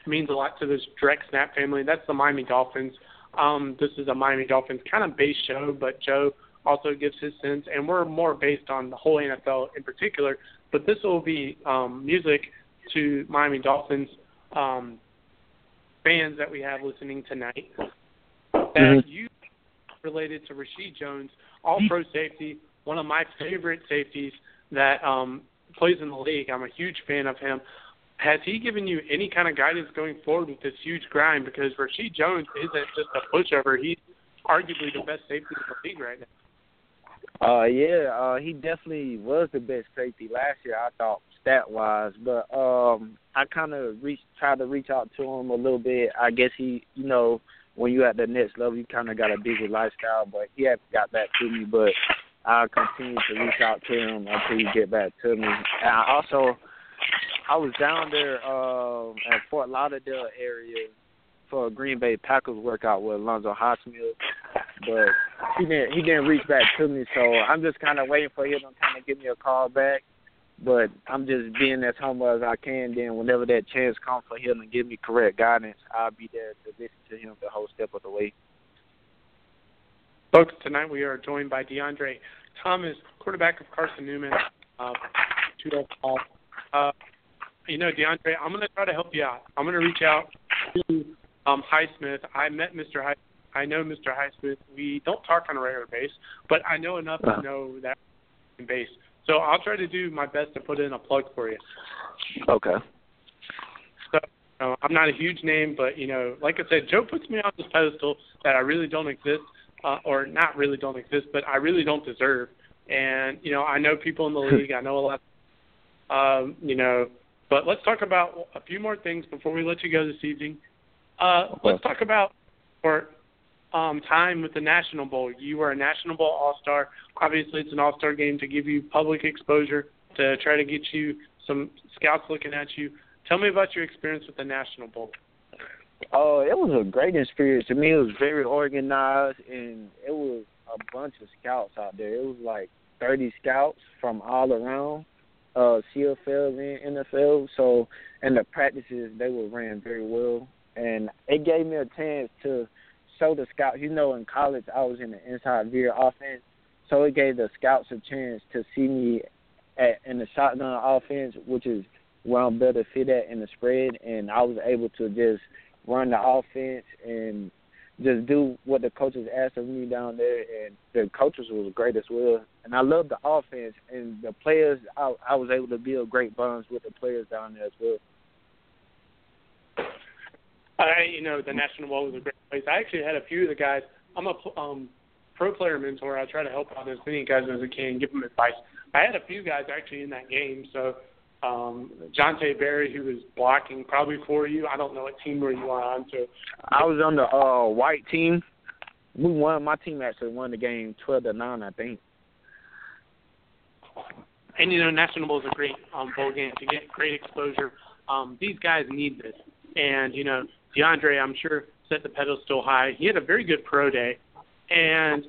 means a lot to this direct snap family. That's the Miami Dolphins. Um, this is a Miami Dolphins kind of base show, but Joe also gives his sense, and we're more based on the whole NFL in particular. But this will be um, music to Miami Dolphins um, fans that we have listening tonight. That mm-hmm. you related to Reshad Jones, all pro safety, one of my favorite safeties that um, plays in the league. I'm a huge fan of him. Has he given you any kind of guidance going forward with this huge grind? Because Reshad Jones isn't just a pushover; he's arguably the best safety in the league right now. Uh, yeah, uh, he definitely was the best safety last year. I thought stat wise, but um, I kind of reached, tried to reach out to him a little bit. I guess he, you know, when you're at the next level, you kind of got a busy lifestyle. But he hasn't got back to me. But I'll continue to reach out to him until he get back to me. And I also, I was down there uh, at Fort Lauderdale area for a Green Bay Packers workout with Alonzo Highsmith, but he didn't he didn't reach back to me. So I'm just kind of waiting for him to kind of give me a call back. But I'm just being as humble as I can. Then, whenever that chance comes for him to give me correct guidance, I'll be there to listen to him the whole step of the way. Folks, tonight we are joined by DeAndre Thomas, quarterback of Carson Newman. Uh, uh, you know, DeAndre, I'm going to try to help you out. I'm going to reach out to um, Highsmith. I met Mr. High. I know Mr. Highsmith. We don't talk on a regular basis, but I know enough to know that base. So I'll try to do my best to put in a plug for you. Okay. So uh, I'm not a huge name, but you know, like I said, Joe puts me on this pedestal that I really don't exist, uh, or not really don't exist, but I really don't deserve. And you know, I know people in the league. I know a lot. Um, you know, but let's talk about a few more things before we let you go this evening. Uh, let's talk about or um, time with the National Bowl. You were a National Bowl All Star. Obviously, it's an All Star game to give you public exposure to try to get you some scouts looking at you. Tell me about your experience with the National Bowl. Oh, it was a great experience. To me, it was very organized, and it was a bunch of scouts out there. It was like 30 scouts from all around uh CFL and NFL. So and the practices they were ran very well and it gave me a chance to show the scouts you know, in college I was in the inside veer offense. So it gave the scouts a chance to see me at in the shotgun offense, which is where I'm better fit at in the spread and I was able to just run the offense and just do what the coaches asked of me down there, and the coaches was great as well. And I love the offense and the players. I, I was able to build great bonds with the players down there as well. I, you know, the National Bowl was a great place. I actually had a few of the guys. I'm a um, pro player mentor. I try to help out as many guys as I can, give them advice. I had a few guys actually in that game, so um Jonte Berry who was blocking probably for you. I don't know what team were you on so I was on the uh white team. We won my team actually won the game twelve to nine I think. And you know, National Bowl is a great um bowl game to get great exposure. Um these guys need this. And, you know, DeAndre I'm sure set the pedestal high. He had a very good pro day. And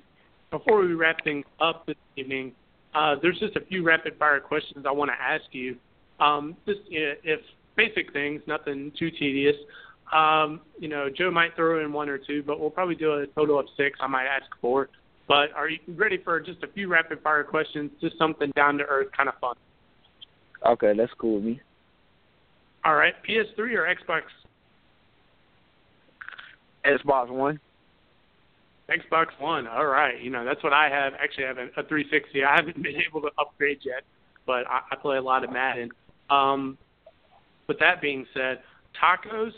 before we wrap things up this evening, uh, there's just a few rapid fire questions I want to ask you. Um, just if basic things, nothing too tedious. Um, you know, Joe might throw in one or two, but we'll probably do a total of six. I might ask four. But are you ready for just a few rapid fire questions? Just something down to earth, kind of fun. Okay, that's cool with me. All right, PS3 or Xbox? Xbox One. Xbox One. All right, you know that's what I have. Actually, I have a, a 360. I haven't been able to upgrade yet, but I, I play a lot of Madden. Um, with that being said, tacos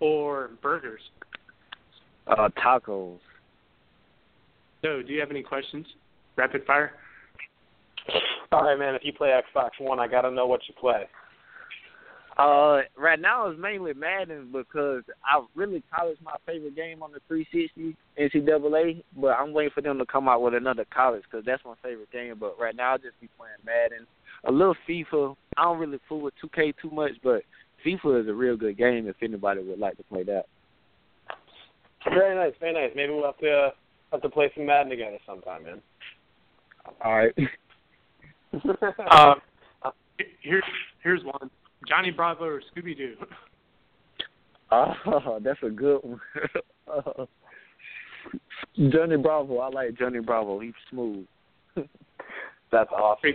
or burgers? Uh, tacos. So, do you have any questions? Rapid fire. All right, man. If you play Xbox One, I gotta know what you play. Uh, right now it's mainly Madden because I really college my favorite game on the 360 NCAA, but I'm waiting for them to come out with another college because that's my favorite game. But right now I'll just be playing Madden a little FIFA. I don't really fool with 2K too much, but FIFA is a real good game if anybody would like to play that. Very nice, very nice. Maybe we'll have to uh, have to play some Madden together sometime, man. All right. um, here's here's one: Johnny Bravo or Scooby Doo. Oh, that's a good one. Johnny Bravo, I like Johnny Bravo. He's smooth. that's awesome.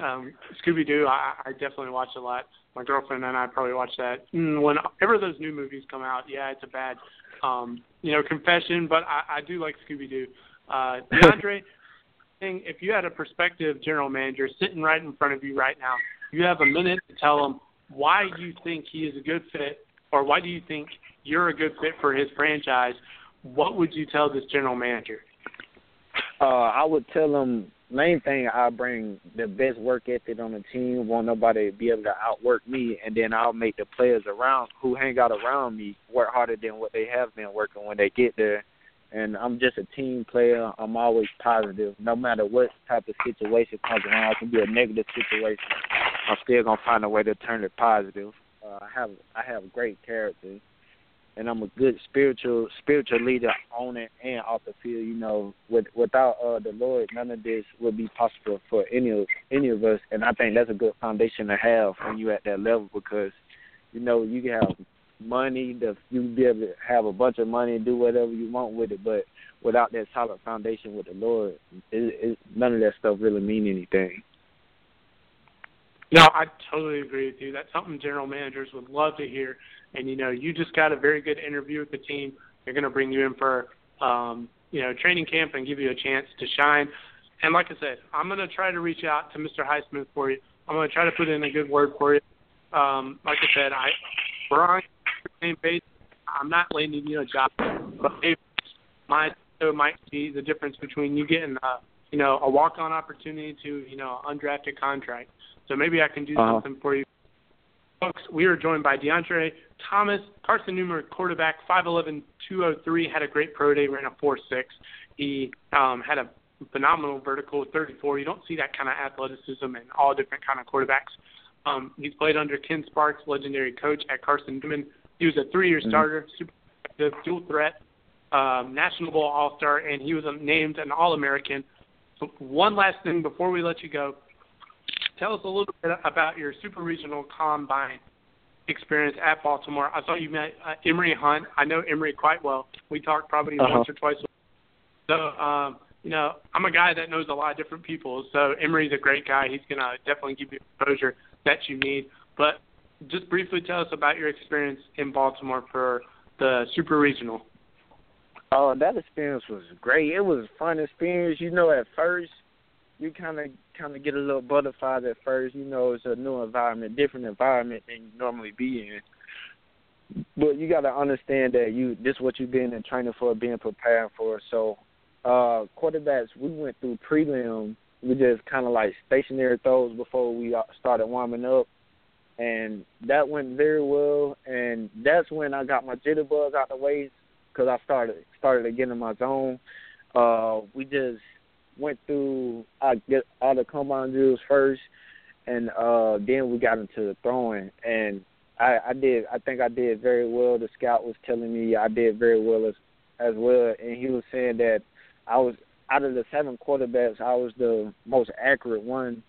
um, Scooby Doo, I, I definitely watch a lot. My girlfriend and I probably watch that mm, whenever those new movies come out. Yeah, it's a bad, um, you know, confession, but I, I do like Scooby Doo. Uh, DeAndre, if you had a prospective general manager sitting right in front of you right now, you have a minute to tell him why you think he is a good fit, or why do you think you're a good fit for his franchise. What would you tell this general manager? Uh, I would tell him main thing I bring the best work ethic on the team. Want nobody be able to outwork me, and then I'll make the players around who hang out around me work harder than what they have been working when they get there. And I'm just a team player. I'm always positive, no matter what type of situation comes around. It can be a negative situation. I'm still gonna find a way to turn it positive. Uh, I have I have great character and I'm a good spiritual spiritual leader on it and off the field. You know, with without uh, the Lord, none of this would be possible for any of any of us. And I think that's a good foundation to have when you're at that level because, you know, you can have money, the you be able to have a bunch of money and do whatever you want with it, but without that solid foundation with the Lord, it, it, none of that stuff really mean anything. No, I totally agree with you. That's something general managers would love to hear. And you know, you just got a very good interview with the team. They're going to bring you in for um, you know training camp and give you a chance to shine. And like I said, I'm going to try to reach out to Mr. Highsmith for you. I'm going to try to put in a good word for you. Um, like I said, I we're on the same page. I'm not landing you a job, but maybe my so might be the difference between you getting a you know a walk on opportunity to you know undrafted contract. So maybe I can do uh-huh. something for you. Folks, we are joined by DeAndre Thomas, Carson Newman, quarterback, 5'11", 203, had a great pro day, ran a 4'6". He um, had a phenomenal vertical, 34. You don't see that kind of athleticism in all different kind of quarterbacks. Um, he's played under Ken Sparks, legendary coach at Carson Newman. He was a three-year mm-hmm. starter, super effective, dual threat, um, National Bowl All-Star, and he was named an All-American. So one last thing before we let you go. Tell us a little bit about your super regional combine experience at Baltimore. I saw you met uh, Emory Hunt. I know Emory quite well. We talked probably uh-huh. once or twice. So, um, you know, I'm a guy that knows a lot of different people. So Emory's a great guy. He's gonna definitely give you exposure that you need. But just briefly tell us about your experience in Baltimore for the Super Regional. Oh, that experience was great. It was a fun experience. You know, at first you kind of kind of get a little butterflied at first. You know, it's a new environment, different environment than you normally be in. But you got to understand that you this is what you've been in training for, being prepared for. So, uh quarterbacks, we went through prelim. We just kind of like stationary throws before we started warming up, and that went very well. And that's when I got my jitterbug out the way because I started started to get in my zone. Uh, we just went through I get all the combine drills first, and uh, then we got into the throwing, and I, I did. I think I did very well. The scout was telling me I did very well as as well, and he was saying that I was out of the seven quarterbacks, I was the most accurate one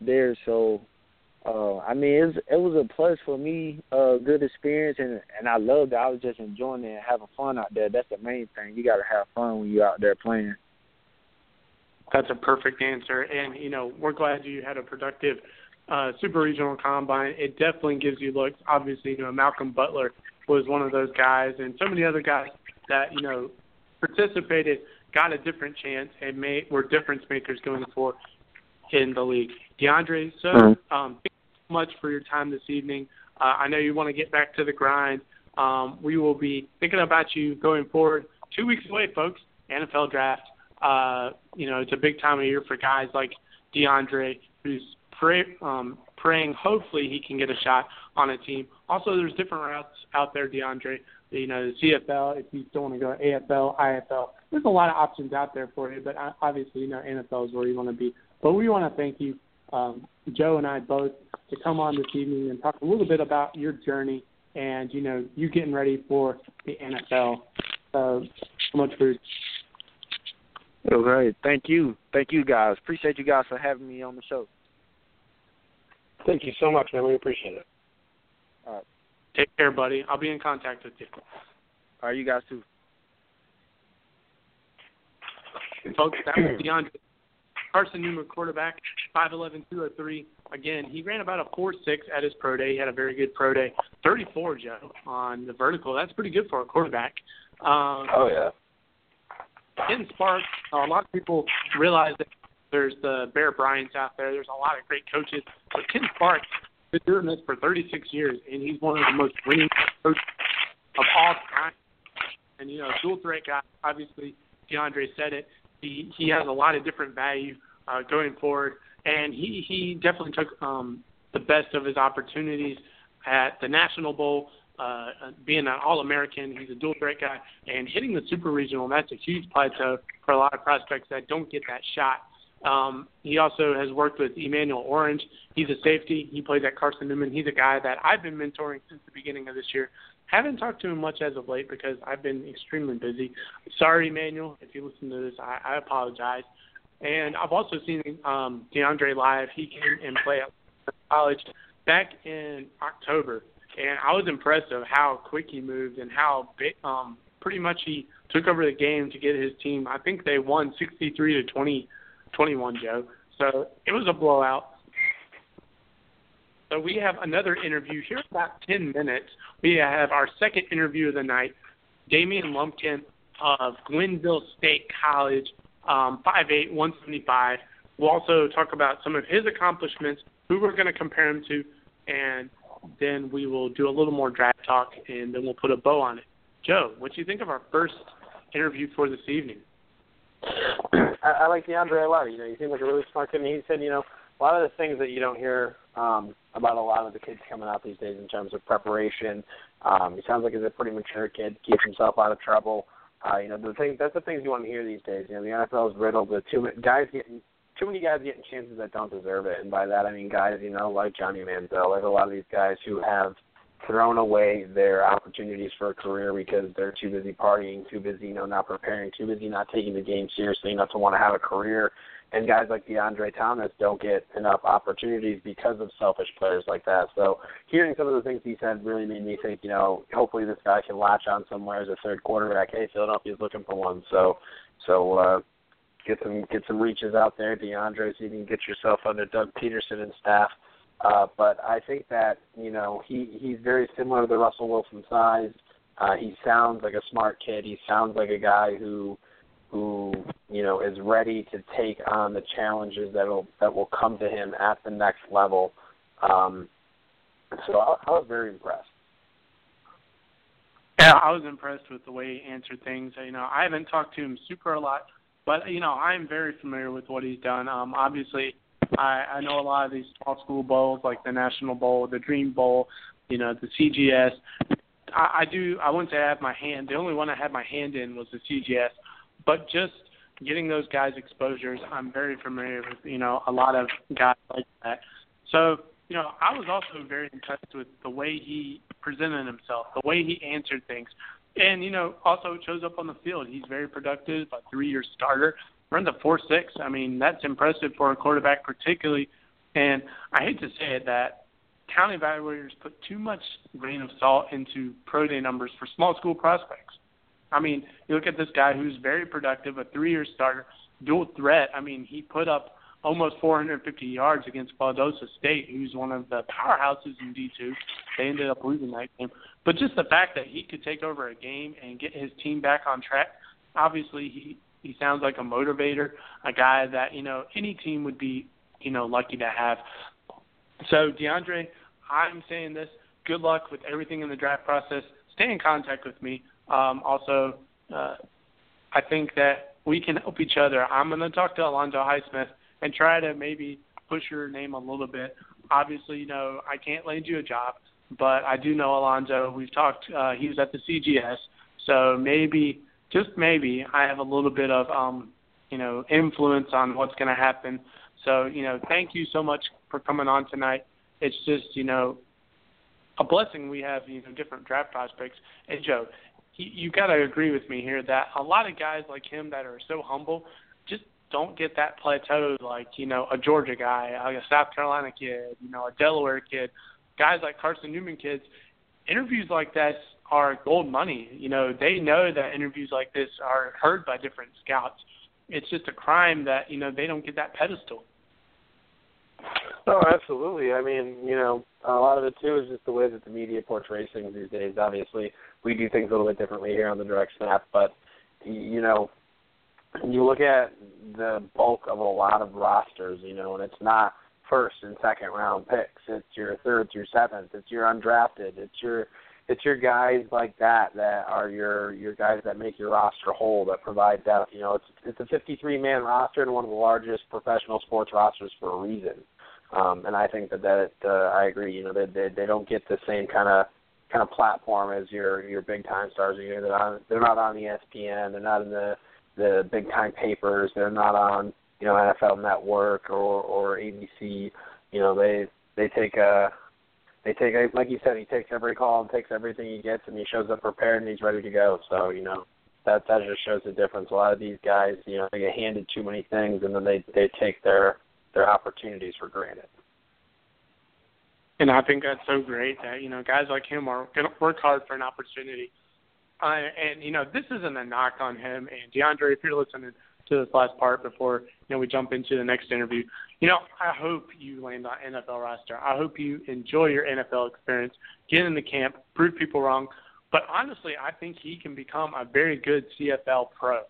there. So, uh, I mean, it was, it was a plus for me, uh, good experience, and and I loved it. I was just enjoying it and having fun out there. That's the main thing. You got to have fun when you're out there playing. That's a perfect answer. And, you know, we're glad you had a productive uh, super regional combine. It definitely gives you looks. Obviously, you know, Malcolm Butler was one of those guys, and so many other guys that, you know, participated got a different chance and made, were difference makers going forward in the league. DeAndre, so mm-hmm. um, thank you so much for your time this evening. Uh, I know you want to get back to the grind. Um, we will be thinking about you going forward. Two weeks away, folks. NFL draft. Uh, you know, it's a big time of year for guys like DeAndre, who's pray, um, praying hopefully he can get a shot on a team. Also, there's different routes out there, DeAndre. You know, the CFL, if you still want to go AFL, IFL. There's a lot of options out there for you, but obviously, you know, NFL is where you want to be. But we want to thank you, um, Joe and I both, to come on this evening and talk a little bit about your journey and, you know, you getting ready for the NFL. So, so much for Okay, thank you, thank you guys. Appreciate you guys for having me on the show. Thank you so much, man. We appreciate it. All right. Take care, buddy. I'll be in contact with you. All right, you guys too. Folks, that was DeAndre Carson Newman, quarterback, 5'11", 203. Again, he ran about a 4'6 at his pro day. He had a very good pro day. 34, Joe, on the vertical. That's pretty good for a quarterback. Um, oh, yeah. Ken Sparks, a lot of people realize that there's the Bear Bryants out there. There's a lot of great coaches, but Ken Sparks has been doing this for 36 years, and he's one of the most winning coaches of all time. And you know, dual threat guy. Obviously, DeAndre said it. He he has a lot of different value uh, going forward, and he he definitely took um, the best of his opportunities at the National Bowl uh, being an All-American. He's a dual threat guy, and hitting the Super Regional. That's a huge plateau for a lot of prospects that don't get that shot. Um, he also has worked with Emmanuel Orange. He's a safety. He plays at Carson Newman. He's a guy that I've been mentoring since the beginning of this year. Haven't talked to him much as of late because I've been extremely busy. Sorry, Emmanuel, if you listen to this, I, I apologize. And I've also seen um, DeAndre live. He came and played at college back in October and I was impressed of how quick he moved and how big, um, pretty much he took over the game to get his team. I think they won 63 to 20, 21, Joe. So it was a blowout. So we have another interview here in about 10 minutes. We have our second interview of the night, Damian Lumpkin of Glenville State College, um, 5'8", 175. We'll also talk about some of his accomplishments, who we're going to compare him to, and then we will do a little more draft talk, and then we'll put a bow on it. Joe, what do you think of our first interview for this evening? I, I like DeAndre a lot. You know, he seems like a really smart kid. And he said, you know, a lot of the things that you don't hear um, about a lot of the kids coming out these days in terms of preparation. Um, he sounds like he's a pretty mature kid, keeps himself out of trouble. Uh, you know, the thing that's the things you want to hear these days. You know, the NFL is riddled with too many guys getting too many guys getting chances that don't deserve it, and by that I mean guys, you know, like Johnny Manziel, like a lot of these guys who have thrown away their opportunities for a career because they're too busy partying, too busy, you know, not preparing, too busy not taking the game seriously enough to want to have a career. And guys like DeAndre Thomas don't get enough opportunities because of selfish players like that. So hearing some of the things he said really made me think, you know, hopefully this guy can latch on somewhere as a third quarterback. Hey, Philadelphia's looking for one. So so uh get some get some reaches out there, DeAndre, so you can get yourself under Doug Pederson and staff. Uh, but I think that you know he he's very similar to the Russell Wilson size. Uh, he sounds like a smart kid. He sounds like a guy who who you know is ready to take on the challenges that will that will come to him at the next level. Um, so I, I was very impressed. Yeah, I was impressed with the way he answered things. You know, I haven't talked to him super a lot, but you know, I'm very familiar with what he's done. Um, obviously, I, I know a lot of these small school bowls, like the National Bowl, the Dream Bowl, you know, the CGS. I, I do. I wouldn't say I have my hand. The only one I had my hand in was the CGS, but just getting those guys exposures, I'm very familiar with. You know, a lot of guys like that. So, you know, I was also very impressed with the way he presented himself, the way he answered things. And, you know, also shows up on the field. He's very productive, a three year starter runs a four six. I mean, that's impressive for a quarterback, particularly. And I hate to say it that county evaluators put too much grain of salt into pro day numbers for small school prospects. I mean, you look at this guy who's very productive, a three-year starter, dual threat. I mean, he put up almost 450 yards against Valdosta State, who's one of the powerhouses in D2. They ended up losing that game. But just the fact that he could take over a game and get his team back on track, obviously he he sounds like a motivator, a guy that you know any team would be you know lucky to have. So DeAndre, I'm saying this. Good luck with everything in the draft process. Stay in contact with me. Um, also, uh, I think that we can help each other. I'm going to talk to Alonzo Highsmith and try to maybe push your name a little bit. Obviously, you know I can't land you a job, but I do know Alonzo. We've talked. Uh, he was at the CGS, so maybe just maybe I have a little bit of um, you know influence on what's going to happen. So you know, thank you so much for coming on tonight. It's just you know a blessing we have you know different draft prospects. And Joe, you, you got to agree with me here that a lot of guys like him that are so humble just don't get that plateau like you know a Georgia guy, like a South Carolina kid, you know a Delaware kid, guys like Carson Newman kids. Interviews like that are gold money. You know, they know that interviews like this are heard by different scouts. It's just a crime that you know they don't get that pedestal. Oh, absolutely. I mean, you know, a lot of it too is just the way that the media portrays things these days. Obviously, we do things a little bit differently here on the direct snap, but you know, you look at the bulk of a lot of rosters, you know, and it's not first and second round picks. It's your third through seventh. It's your undrafted. It's your it's your guys like that that are your your guys that make your roster whole that provide depth. You know, it's it's a 53 man roster and one of the largest professional sports rosters for a reason. Um, and I think that that uh, I agree. You know, they they they don't get the same kind of kind of platform as your your big time stars. You know, they're not they're not on the ESPN. They're not in the the big time papers. They're not on you know NFL Network or or ABC. You know, they they take a they take like you said, he takes every call and takes everything he gets, and he shows up prepared and he's ready to go. So you know that that just shows the difference. A lot of these guys, you know, they get handed too many things, and then they they take their their opportunities for granted. And I think that's so great that you know guys like him are to work hard for an opportunity. Uh, and you know this isn't a knock on him. And DeAndre, if you're listening to this last part before you know we jump into the next interview, you know I hope you land on NFL roster. I hope you enjoy your NFL experience, get in the camp, prove people wrong. But honestly, I think he can become a very good CFL pro.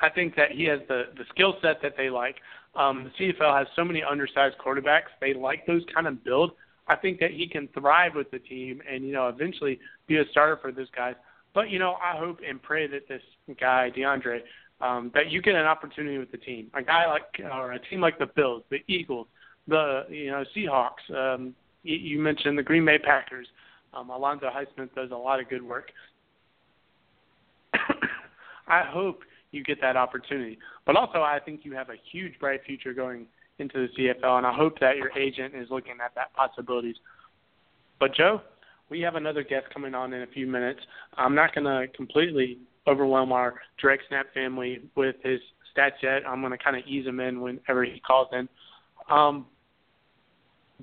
I think that he has the the skill set that they like. Um, the CFL has so many undersized quarterbacks. They like those kind of build. I think that he can thrive with the team and you know eventually be a starter for this guy. But you know I hope and pray that this guy DeAndre um, that you get an opportunity with the team. A guy like or a team like the Bills, the Eagles, the you know Seahawks. Um, you, you mentioned the Green Bay Packers. Um, Alonzo Highsmith does a lot of good work. I hope you get that opportunity. But also, I think you have a huge, bright future going into the CFL, and I hope that your agent is looking at that possibilities. But Joe, we have another guest coming on in a few minutes. I'm not going to completely overwhelm our direct snap family with his stats yet. I'm going to kind of ease him in whenever he calls in. Um,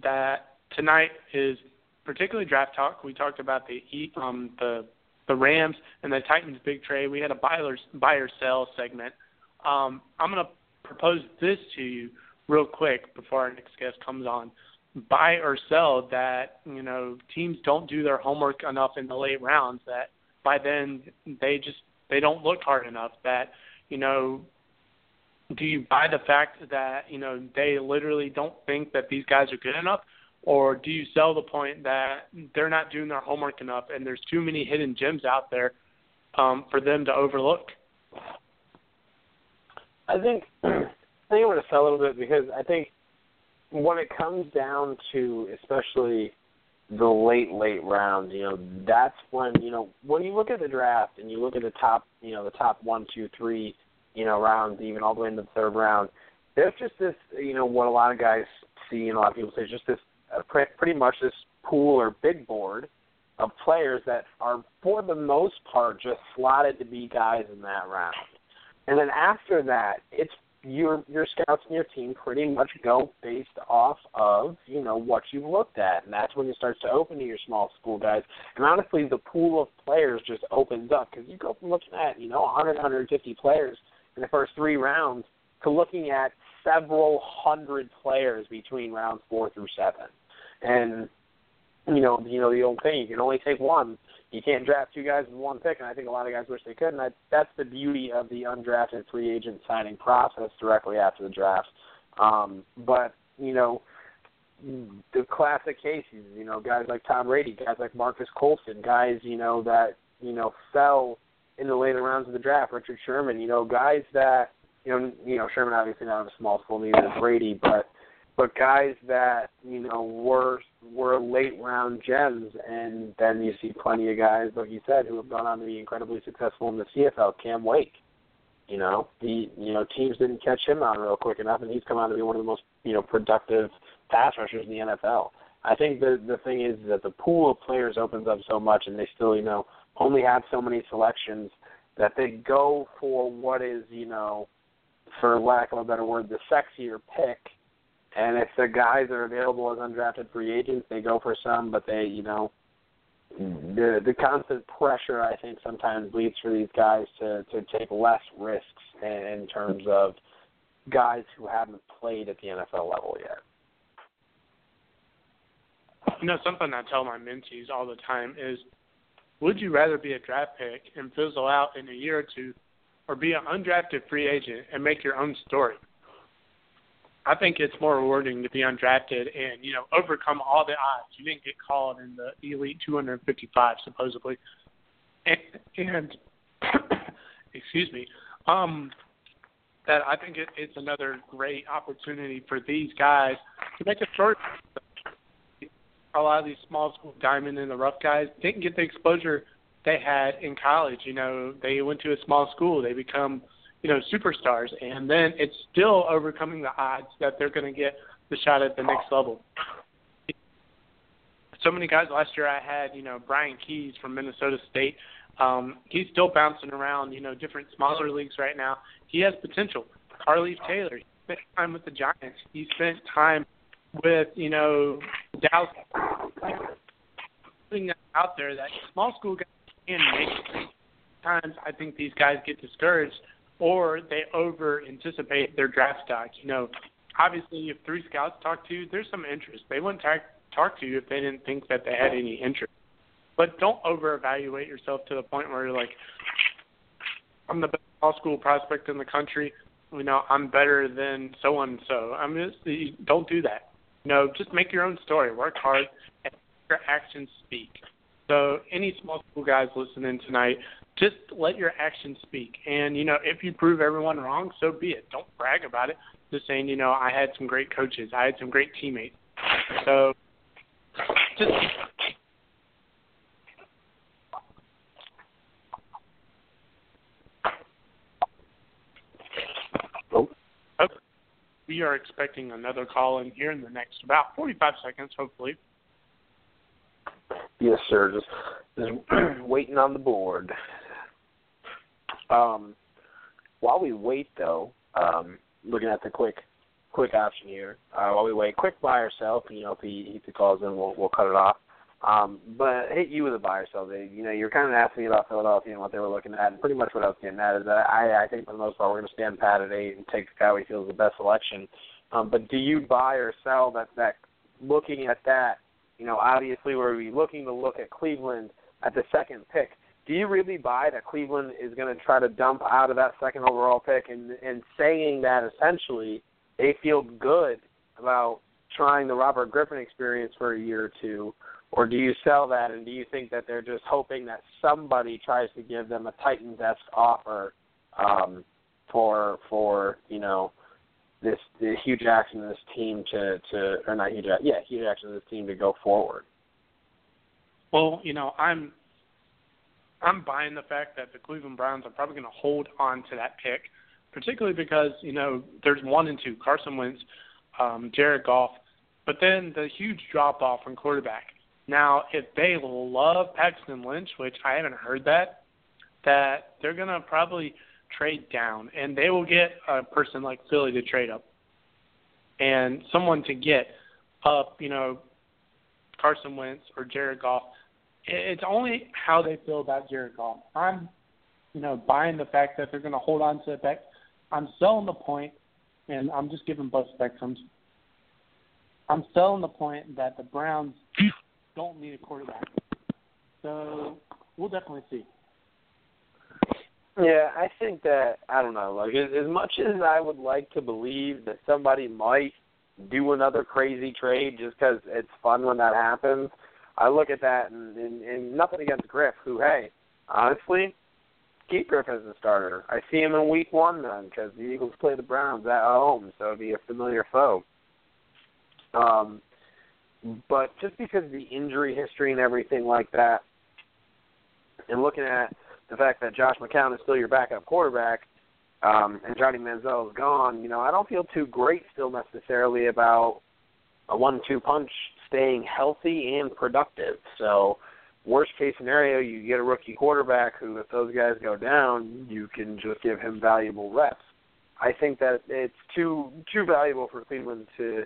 that tonight is particularly draft talk. We talked about the um, the the Rams and the Titans big trade. We had a buyer buyer sell segment. Um, I'm going to propose this to you real quick before our next guest comes on. Buy or sell that you know teams don't do their homework enough in the late rounds. That by then they just they don't look hard enough. That you know do you buy the fact that you know they literally don't think that these guys are good enough or do you sell the point that they're not doing their homework enough and there's too many hidden gems out there um, for them to overlook? I think I think I'm going to sell a little bit because I think when it comes down to especially the late late rounds, you know, that's when you know when you look at the draft and you look at the top, you know, the top one, two, three, you know, rounds, even all the way into the third round. There's just this, you know, what a lot of guys see and a lot of people say, just this uh, pretty much this pool or big board of players that are, for the most part, just slotted to be guys in that round. And then after that, it's your your scouts and your team pretty much go based off of you know what you've looked at, and that's when it starts to open to your small school guys. And honestly, the pool of players just opens up because you go from looking at you know 100, 150 players in the first three rounds to looking at several hundred players between rounds four through seven. And you know, you know the old thing, you can only take one. You can't draft two guys with one pick, and I think a lot of guys wish they could. And that, that's the beauty of the undrafted free agent signing process directly after the draft. Um, but you know, the classic cases, you know, guys like Tom Brady, guys like Marques Colston, guys you know that you know fell in the later rounds of the draft. Richard Sherman, you know, guys that you know, you know Sherman obviously not a small school, neither is Brady, but but guys that you know were were late round gems, and then you see plenty of guys, like you said, who have gone on to be incredibly successful in the CFL. Cam Wake, you know, he you know teams didn't catch him on real quick enough, and he's come on to be one of the most you know productive pass rushers in the NFL. I think the the thing is that the pool of players opens up so much, and they still you know only have so many selections that they go for what is you know, for lack of a better word, the sexier pick and if the guys are available as undrafted free agents, they go for some, but they, you know, mm-hmm. the the constant pressure I think sometimes leads for these guys to to take less risks in, in terms of guys who haven't played at the NFL level yet. You know, something I tell my mentees all the time is, would you rather be a draft pick and fizzle out in a year or two, or be an undrafted free agent and make your own story? I think it's more rewarding to be undrafted and you know overcome all the odds. You didn't get called in the elite 255 supposedly, and, and excuse me, um, that I think it, it's another great opportunity for these guys to make a short. A lot of these small school diamond in the rough guys didn't get the exposure they had in college. You know, they went to a small school, they become you know, superstars, and then it's still overcoming the odds that they're going to get the shot at the next level. So many guys last year I had, you know, Bryan Keys from Minnesota State. Um, he's still bouncing around, you know, different smaller leagues right now. He has potential. Carleaf Taylor, he spent time with the Giants. He spent time with, you know, Dallas putting that out there that small school guys can make. Times I think these guys get discouraged or they over anticipate their draft stock. You know, obviously if three scouts talk to you, there's some interest. They wouldn't talk talk to you if they didn't think that they had any interest. But don't over evaluate yourself to the point where you're like I'm the best small school prospect in the country. You know, I'm better than so and so. I'm just don't do that. You know, just make your own story. Work hard and your actions speak. So any small school guys listening tonight, just let your actions speak. And you know, if you prove everyone wrong, so be it. Don't brag about it. Just saying, you know, I had some great coaches, I had some great teammates. So just oh, we are expecting another call in here in the next about 45 seconds, hopefully. Yes, sir. Just, just waiting on the board. Um, while we wait, though, um, looking at the quick quick option here. Uh, while we wait, quick buy or sell. You know, if he if he calls in, we'll we'll cut it off. Um, but hit you with a buy or sell. They, you know, you're kind of asking me about Philadelphia and what they were looking at, and pretty much what I was getting at is that I I think for the most part we're going to stand pat at eight and take the guy we feel is the best selection. Um, but do you buy or sell that that looking at that? You know, obviously we're looking to look at Cleveland at the second pick do you really buy that Cleveland is going to try to dump out of that second overall pick and and saying that essentially they feel good about trying the Robert Griffin experience for a year or two, or do you sell that and do you think that they're just hoping that somebody tries to give them a Titans-esque offer um, for for you know this the Hue Jackson this team to to or not Hue Jackson, yeah Hue Jackson this team to go forward? Well, you know I'm I'm buying the fact that the Cleveland Browns are probably going to hold on to that pick, particularly because you know there's one and two Carson Wentz, um, Jared Goff, but then the huge drop off from quarterback. Now, if they love Paxton Lynch, which I haven't heard that, that they're going to probably trade down, and they will get a person like Philly to trade up, and someone to get up, you know, Carson Wentz or Jared Goff it's only how they feel about Jared Goff. I'm, you know, buying the fact that they're going to hold on to it. Back. I'm selling the point, and I'm just giving both spectrums. I'm selling the point that the Browns don't need a quarterback. So we'll definitely see. Yeah, I think that I don't know. Like as, as much as I would like to believe that somebody might do another crazy trade just because it's fun when that happens, I look at that and, and, and nothing against Griff, who, hey, honestly, keep Griff as a starter. I see him in week one then because the Eagles play the Browns at home, so it'd be a familiar foe. Um, but just because of the injury history and everything like that, and looking at the fact that Josh McCown is still your backup quarterback, um, and Johnny Manziel is gone, you know, I don't feel too great still necessarily about a one-two punch staying healthy and productive. So, worst case scenario, you get a rookie quarterback who, if those guys go down, you can just give him valuable reps. I think that it's too too valuable for Cleveland to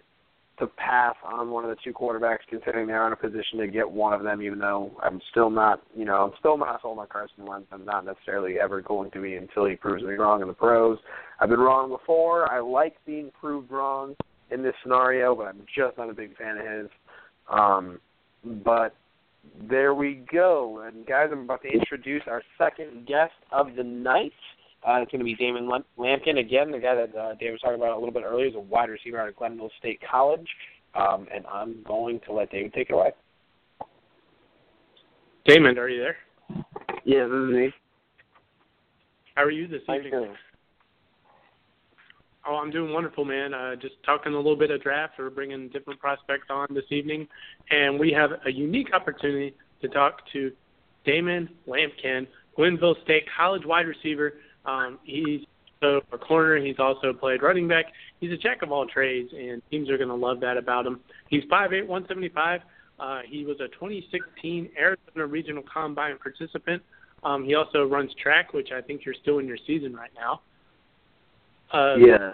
to pass on one of the two quarterbacks, considering they're in a position to get one of them. Even though I'm still not, you know, I'm still not sold on Carson Wentz. I'm not necessarily ever going to be until he proves me wrong in the pros. I've been wrong before. I like being proved wrong in this scenario, but I'm just not a big fan of his. Um, but there we go. And guys, I'm about to introduce our second guest of the night. Uh, it's going to be Damon Lampkin again, the guy that uh, David was talking about a little bit earlier. He's a wide receiver out of Glenville State College, um, and I'm going to let David take it away. Damon, are you there? Yeah, this is me. How are you this How evening? Oh, I'm doing wonderful, man. Uh, just talking a little bit of draft. We're bringing different prospects on this evening, and we have a unique opportunity to talk to Damon Lampkin, Glenville State College wide receiver. Um, he's a corner. He's also played running back. He's a jack of all trades, and teams are going to love that about him. He's 5'8", 175. Uh, he was a 2016 Arizona Regional Combine participant. Um, he also runs track, which I think you're still in your season right now. Uh, yeah.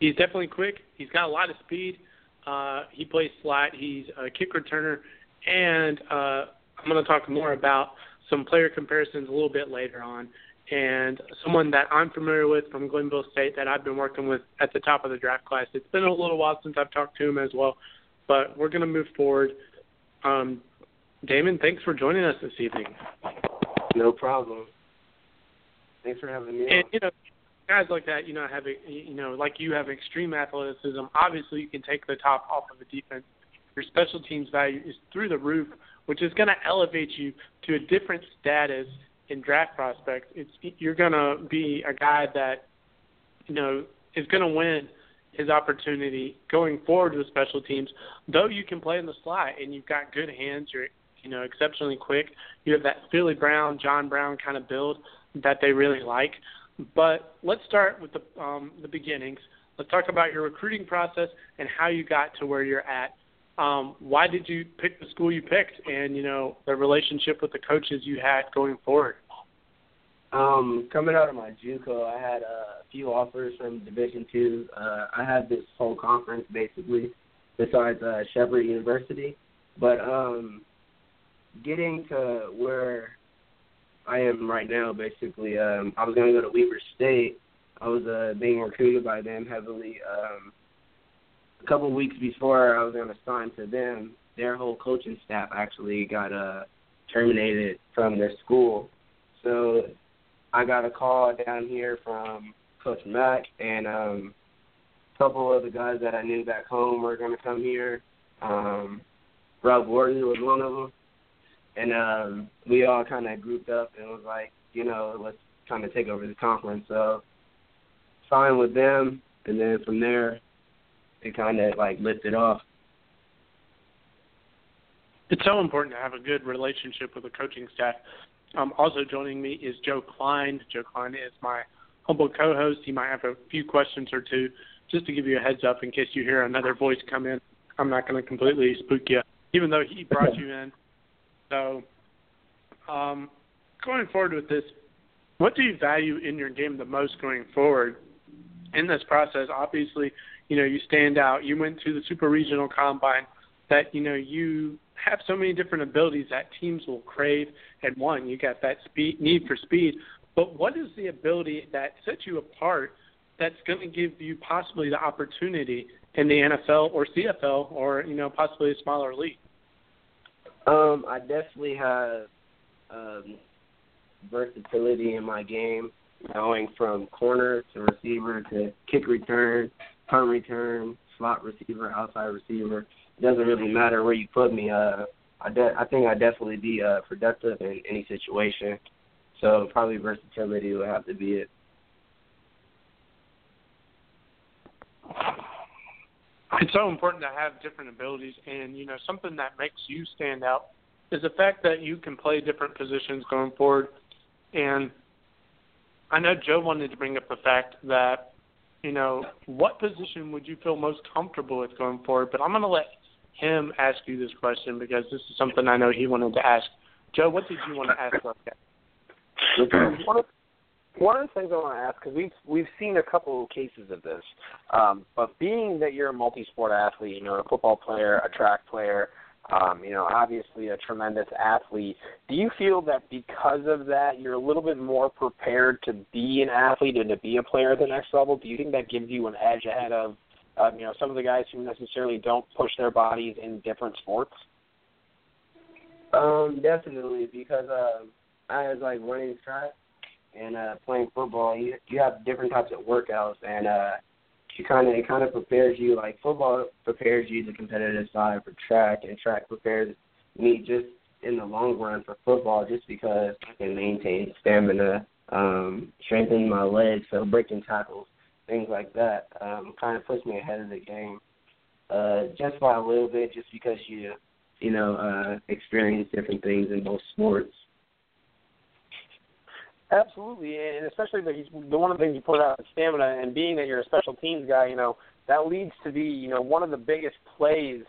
He's definitely quick. He's got a lot of speed. Uh, he plays slot. He's a kick returner, and uh, I'm going to talk more about some player comparisons a little bit later on. And someone that I'm familiar with from Glenville State that I've been working with at the top of the draft class. It's been a little while since I've talked to him as well, but we're going to move forward. Um, Damon, thanks for joining us this evening. No problem. Thanks for having me. And you know, guys like that, you know, have you know, like you have extreme athleticism. Obviously, you can take the top off of a defense. Your special teams value is through the roof, which is going to elevate you to a different status in draft prospects. It's you're going to be a guy that, you know, is going to win his opportunity going forward with special teams. Though you can play in the slot and you've got good hands, you're you know exceptionally quick. You have that Philly Brown, John Brown kind of build that they really like. But let's start with the um, the beginnings. Let's talk about your recruiting process and how you got to where you're at. Um, why did you pick the school you picked, and you know the relationship with the coaches you had going forward? Um, coming out of my JUCO, I had a few offers from Division Two. Uh, I had this whole conference basically, besides uh, Shepherd University. But um, getting to where I am right now, basically. Um, I was going to go to Weber State. I was uh, being recruited by them heavily. Um, a couple of weeks before I was going to sign to them, their whole coaching staff actually got uh, terminated from their school. So I got a call down here from Coach Mack and um, a couple of the guys that I knew back home were going to come here. Um, Rob Wharton was one of them and um, we all kind of grouped up and was like, you know, let's kind of take over the conference. So signed with them, and then from there, it kind of like lifted off. It's so important to have a good relationship with the coaching staff. Um, also joining me is Joe Klein. Joe Klein is my humble co-host. He might have a few questions or two, just to give you a heads up in case you hear another voice come in. I'm not going to completely spook you, even though he brought you in. So, um, going forward with this, what do you value in your game the most going forward in this process? Obviously, you know, you stand out. You went to the super regional combine that, you know, you have so many different abilities that teams will crave and one, you got that speed need for speed. But what is the ability that sets you apart that's going to give you possibly the opportunity in the NFL or CFL or, you know, possibly a smaller league? Um, I definitely have um, versatility in my game, going from corner to receiver to kick return, punt return, slot receiver, outside receiver. It doesn't really matter where you put me. Uh, I de- I think I definitely be uh, productive in any situation. So probably versatility would have to be it. It's so important to have different abilities and you know something that makes you stand out is the fact that you can play different positions going forward. And I know Joe wanted to bring up the fact that you know what position would you feel most comfortable with going forward? But I'm going to let him ask you this question because this is something I know he wanted to ask. Joe what did you want to ask about that one of the things I want to ask because we've we've seen a couple of cases of this, um, but being that you're a multi-sport athlete, you know, a football player, a track player, um, you know, obviously a tremendous athlete. Do you feel that because of that, you're a little bit more prepared to be an athlete and to be a player at the next level? Do you think that gives you an edge ahead of, um, you know, some of the guys who necessarily don't push their bodies in different sports? Um, definitely, because uh, I was like running track and uh playing football you you have different types of workouts and uh you kind of it kind of prepares you like football prepares you the competitive side for track and track prepares me just in the long run for football just because I can maintain stamina, um, strengthen my legs, so breaking tackles, things like that, um, kind of puts me ahead of the game. Uh, just by a little bit, just because you, you know, uh, experience different things in both sports. Absolutely, and especially the, the one of the things you put out stamina, and being that you're a special teams guy, you know that leads to be you know one of the biggest plays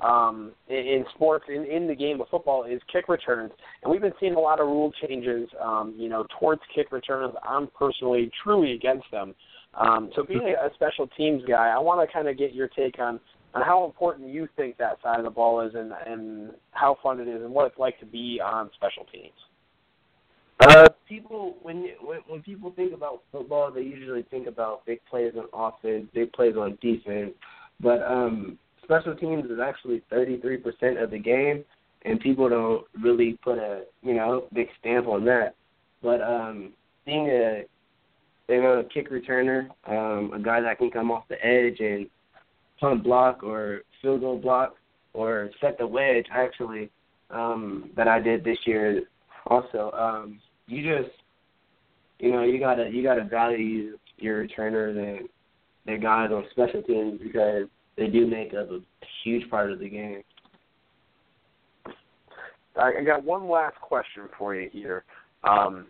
um, in, in sports in, in the game of football is kick returns, and we've been seeing a lot of rule changes, um, you know, towards kick returns. I'm personally truly against them. Um, so being a, special teams guy, I want to kind of get your take on and how important you think that side of the ball is, and and how fun it is, and what it's like to be on special teams. Uh, people when when when people think about football, they usually think about big plays on offense, big plays on defense, but um, special teams is actually 33% of the game, and people don't really put a you know big stamp on that. But um, being a you know a kick returner, um, a guy that can come off the edge and punt block or field goal block or set the wedge actually um, that I did this year also. Um, you just you know you gotta you gotta value your returners and the guys on special teams because they do make up a huge part of the game. I got one last question for you here. Um,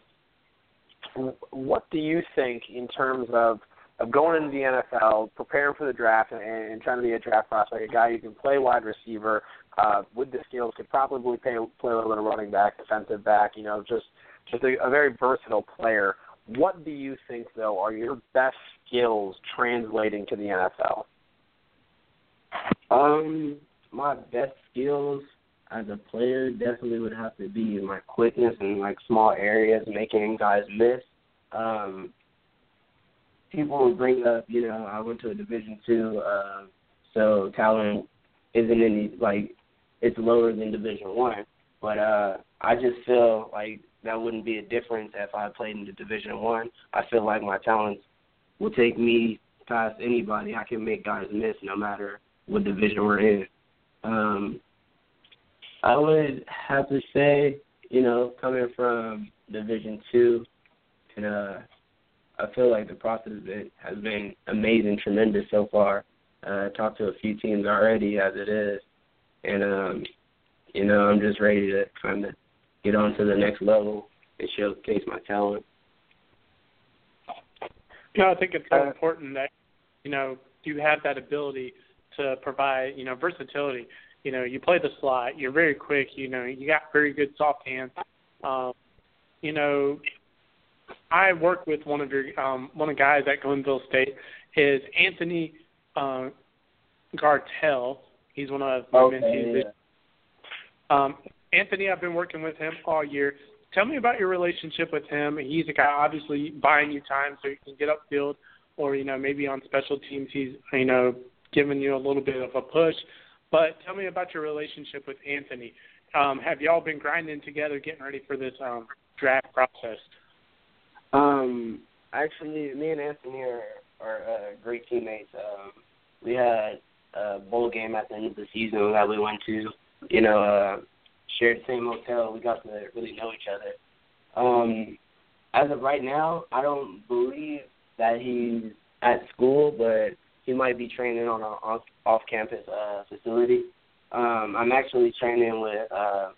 what do you think in terms of of going into the NFL, preparing for the draft, and, and trying to be a draft prospect, a guy who can play wide receiver uh, with the skills, could probably play play a little bit of running back, defensive back, you know, just just a, a very versatile player. What do you think, though, are your best skills translating to the NFL? Um, my best skills as a player definitely would have to be my quickness in like small areas, making guys miss. Um, people will bring up, you know, I went to a Division two, uh, so talent isn't any like it's lower than Division one. But uh, I just feel like that wouldn't be a difference if I played in the Division One. I. Feel like my talents will take me past anybody. I can make guys miss no matter what division we're in. Um, I would have to say, you know, coming from Division Two, and uh, I feel like the process has been, has been amazing, tremendous so far. Uh, I talked to a few teams already as it is, and um, you know, I'm just ready to kind of get on to the next level and showcase my talent. You know, I think it's so important that you know you have that ability to provide you know versatility. You know, you play the slot, you're very quick. You know, you got very good soft hands. Um, you know, I work with one of your um, one of the guys at Glenville State is Anthony uh, Gartell. He's one of my okay, mentees. Yeah. Um, Anthony, I've been working with him all year. Tell me about your relationship with him. He's a guy obviously buying you time so you can get upfield, or you know maybe on special teams he's you know giving you a little bit of a push. But tell me about your relationship with Anthony. Um, have y'all been grinding together, getting ready for this um, draft process? Um, actually, me and Anthony are are uh, great teammates. Um, we had a bowl game at the end of the season that we went to. You know, uh, shared same hotel. We got to really know each other. Um, as of right now, I don't believe that he's at school, but he might be training on an off off campus uh, facility. Um, I'm actually training with uh,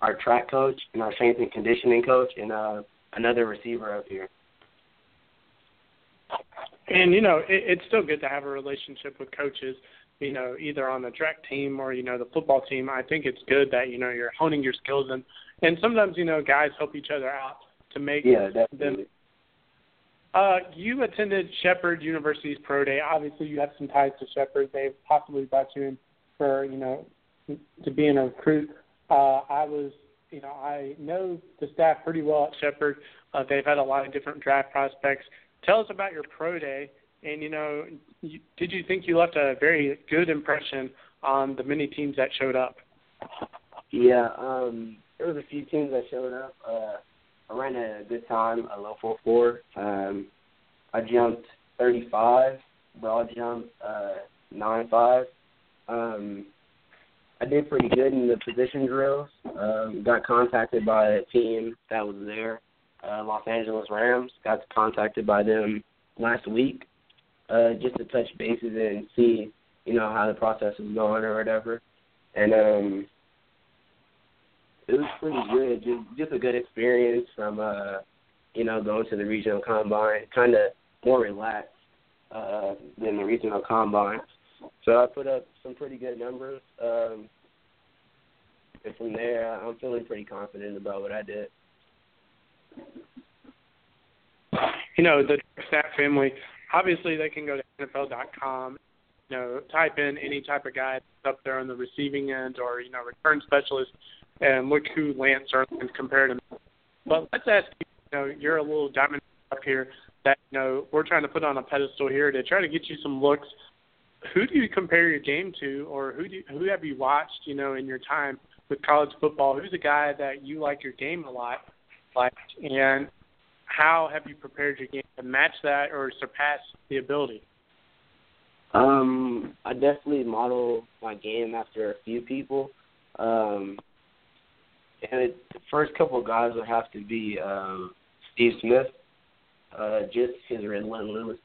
our track coach and our strength and conditioning coach and uh, another receiver up here. And you know, it, it's still good to have a relationship with coaches you know, either on the track team or, you know, the football team, I think it's good that, you know, you're honing your skills and and sometimes, you know, guys help each other out to make yeah, them uh, you attended Shepherd University's pro day. Obviously, you have some ties to Shepherd. They've possibly brought you in for, you know, to being a recruit. Uh, I was, you know, I know the staff pretty well at Shepherd. Uh, they've had a lot of different draft prospects. Tell us about your pro day and you know, you, did you think you left a very good impression on the many teams that showed up? Yeah, um, there was a few teams that showed up. Uh, I ran a good time, a low four four. Um, I jumped thirty five, broad jump uh, nine five. Um, I did pretty good in the position drills. Um, got contacted by a team that was there, uh, Los Angeles Rams. Got contacted by them last week uh, just to touch bases and see, you know, how the process was going or whatever. And um, it was pretty good. Just just a good experience from, uh, you know, going to the regional combine. Kind of more relaxed uh, than the regional combine. So I put up some pretty good numbers. Um, and from there, I'm feeling pretty confident about what I did. You know, the staff family obviously they can go to NFL.com, you know, type in any type of guy that's up there on the receiving end or you know return specialist, and look who Lance Zierlein compared him. But let's ask you, you know, you're a little diamond up here that you know we're trying to put on a pedestal here to try to get you some looks. Who do you compare your game to, or who do you, who have you watched, you know, in your time with college football? Who's a guy that you like your game a lot, like, and how have you prepared your game to match that or surpass the ability? Um, I definitely model my game after a few people. Um, and it, the first couple of guys would have to be um, Steve Smith, uh, just his relentless,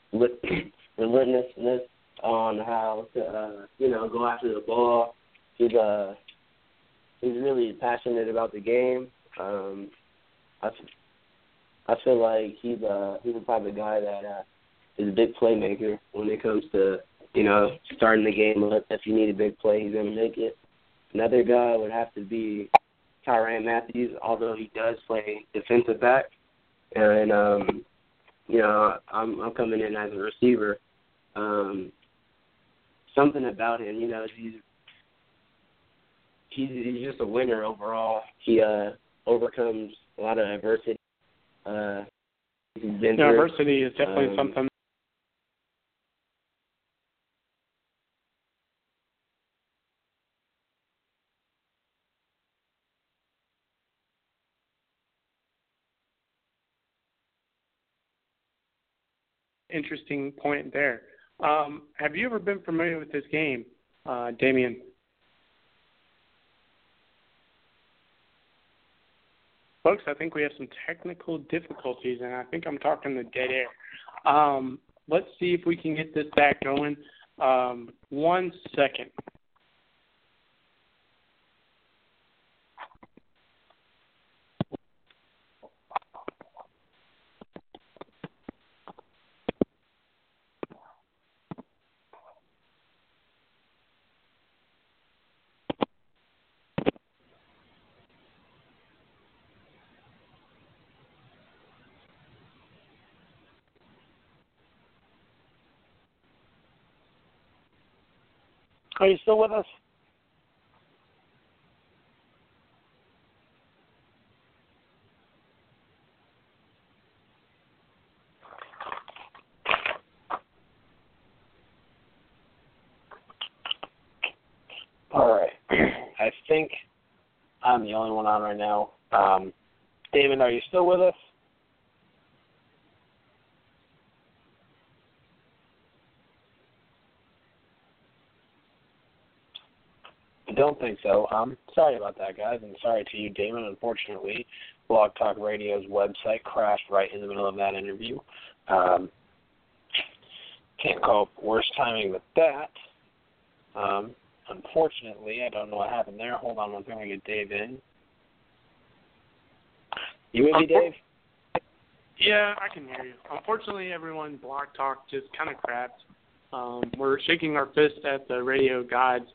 relentlessness on how to, uh, you know, go after the ball. He's uh, he's really passionate about the game. Um, I, I feel like he's uh, he's the type of guy that uh, is a big playmaker when it comes to you know, starting the game up. If you need a big play, he's to make it. Another guy would have to be Tyrann Mathieu, although he does play defensive back. And, um, you know, I'm, I'm coming in as a receiver. Um, something about him, you know, he's he's he's just a winner overall. He uh overcomes a lot of adversity. Uh yeah, adversity is definitely um, something interesting point there. Um, have you ever been familiar with this game, uh, Damien? Folks, I think we have some technical difficulties, and I think I'm talking to dead air. Um, let's see if we can get this back going. Um, one second. Are you still with us? All right. I think I'm the only one on right now. Um, Damon, are you still with us? Don't think so. Um, sorry about that, guys, and sorry to you, Damon. Unfortunately, Blog Talk Radio's website crashed right in the middle of that interview. Um, can't cope. up worse timing with that. Um, unfortunately, I don't know what happened there. Hold on one second, I get Dave in. You with me, Dave? Yeah, I can hear you. Unfortunately, everyone, Blog Talk just kind of crapped. Um, we're shaking our fist at the radio gods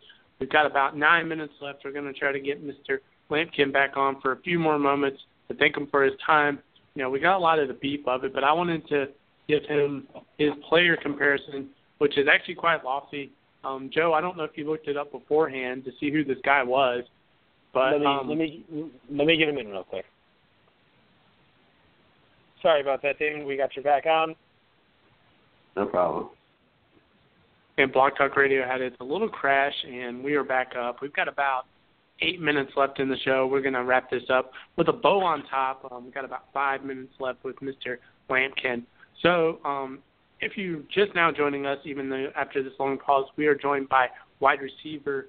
We've got about nine minutes left. We're going to try to get Mr. Lampkin back on for a few more moments to thank him for his time. You know, we got a lot of the beef of it, but I wanted to give him his player comparison, which is actually quite lofty. Um, Joe, I don't know if you looked it up beforehand to see who this guy was, but let me um, let me let me get him in real quick. Sorry about that, Damon. We got your back on. No problem and Blog Talk Radio had its a little crash, and we are back up. We've got about eight minutes left in the show. We're going to wrap this up with a bow on top. Um, we've got about five minutes left with Mr. Lampkin. So, um, if you're just now joining us, even though after this long pause, we are joined by wide receiver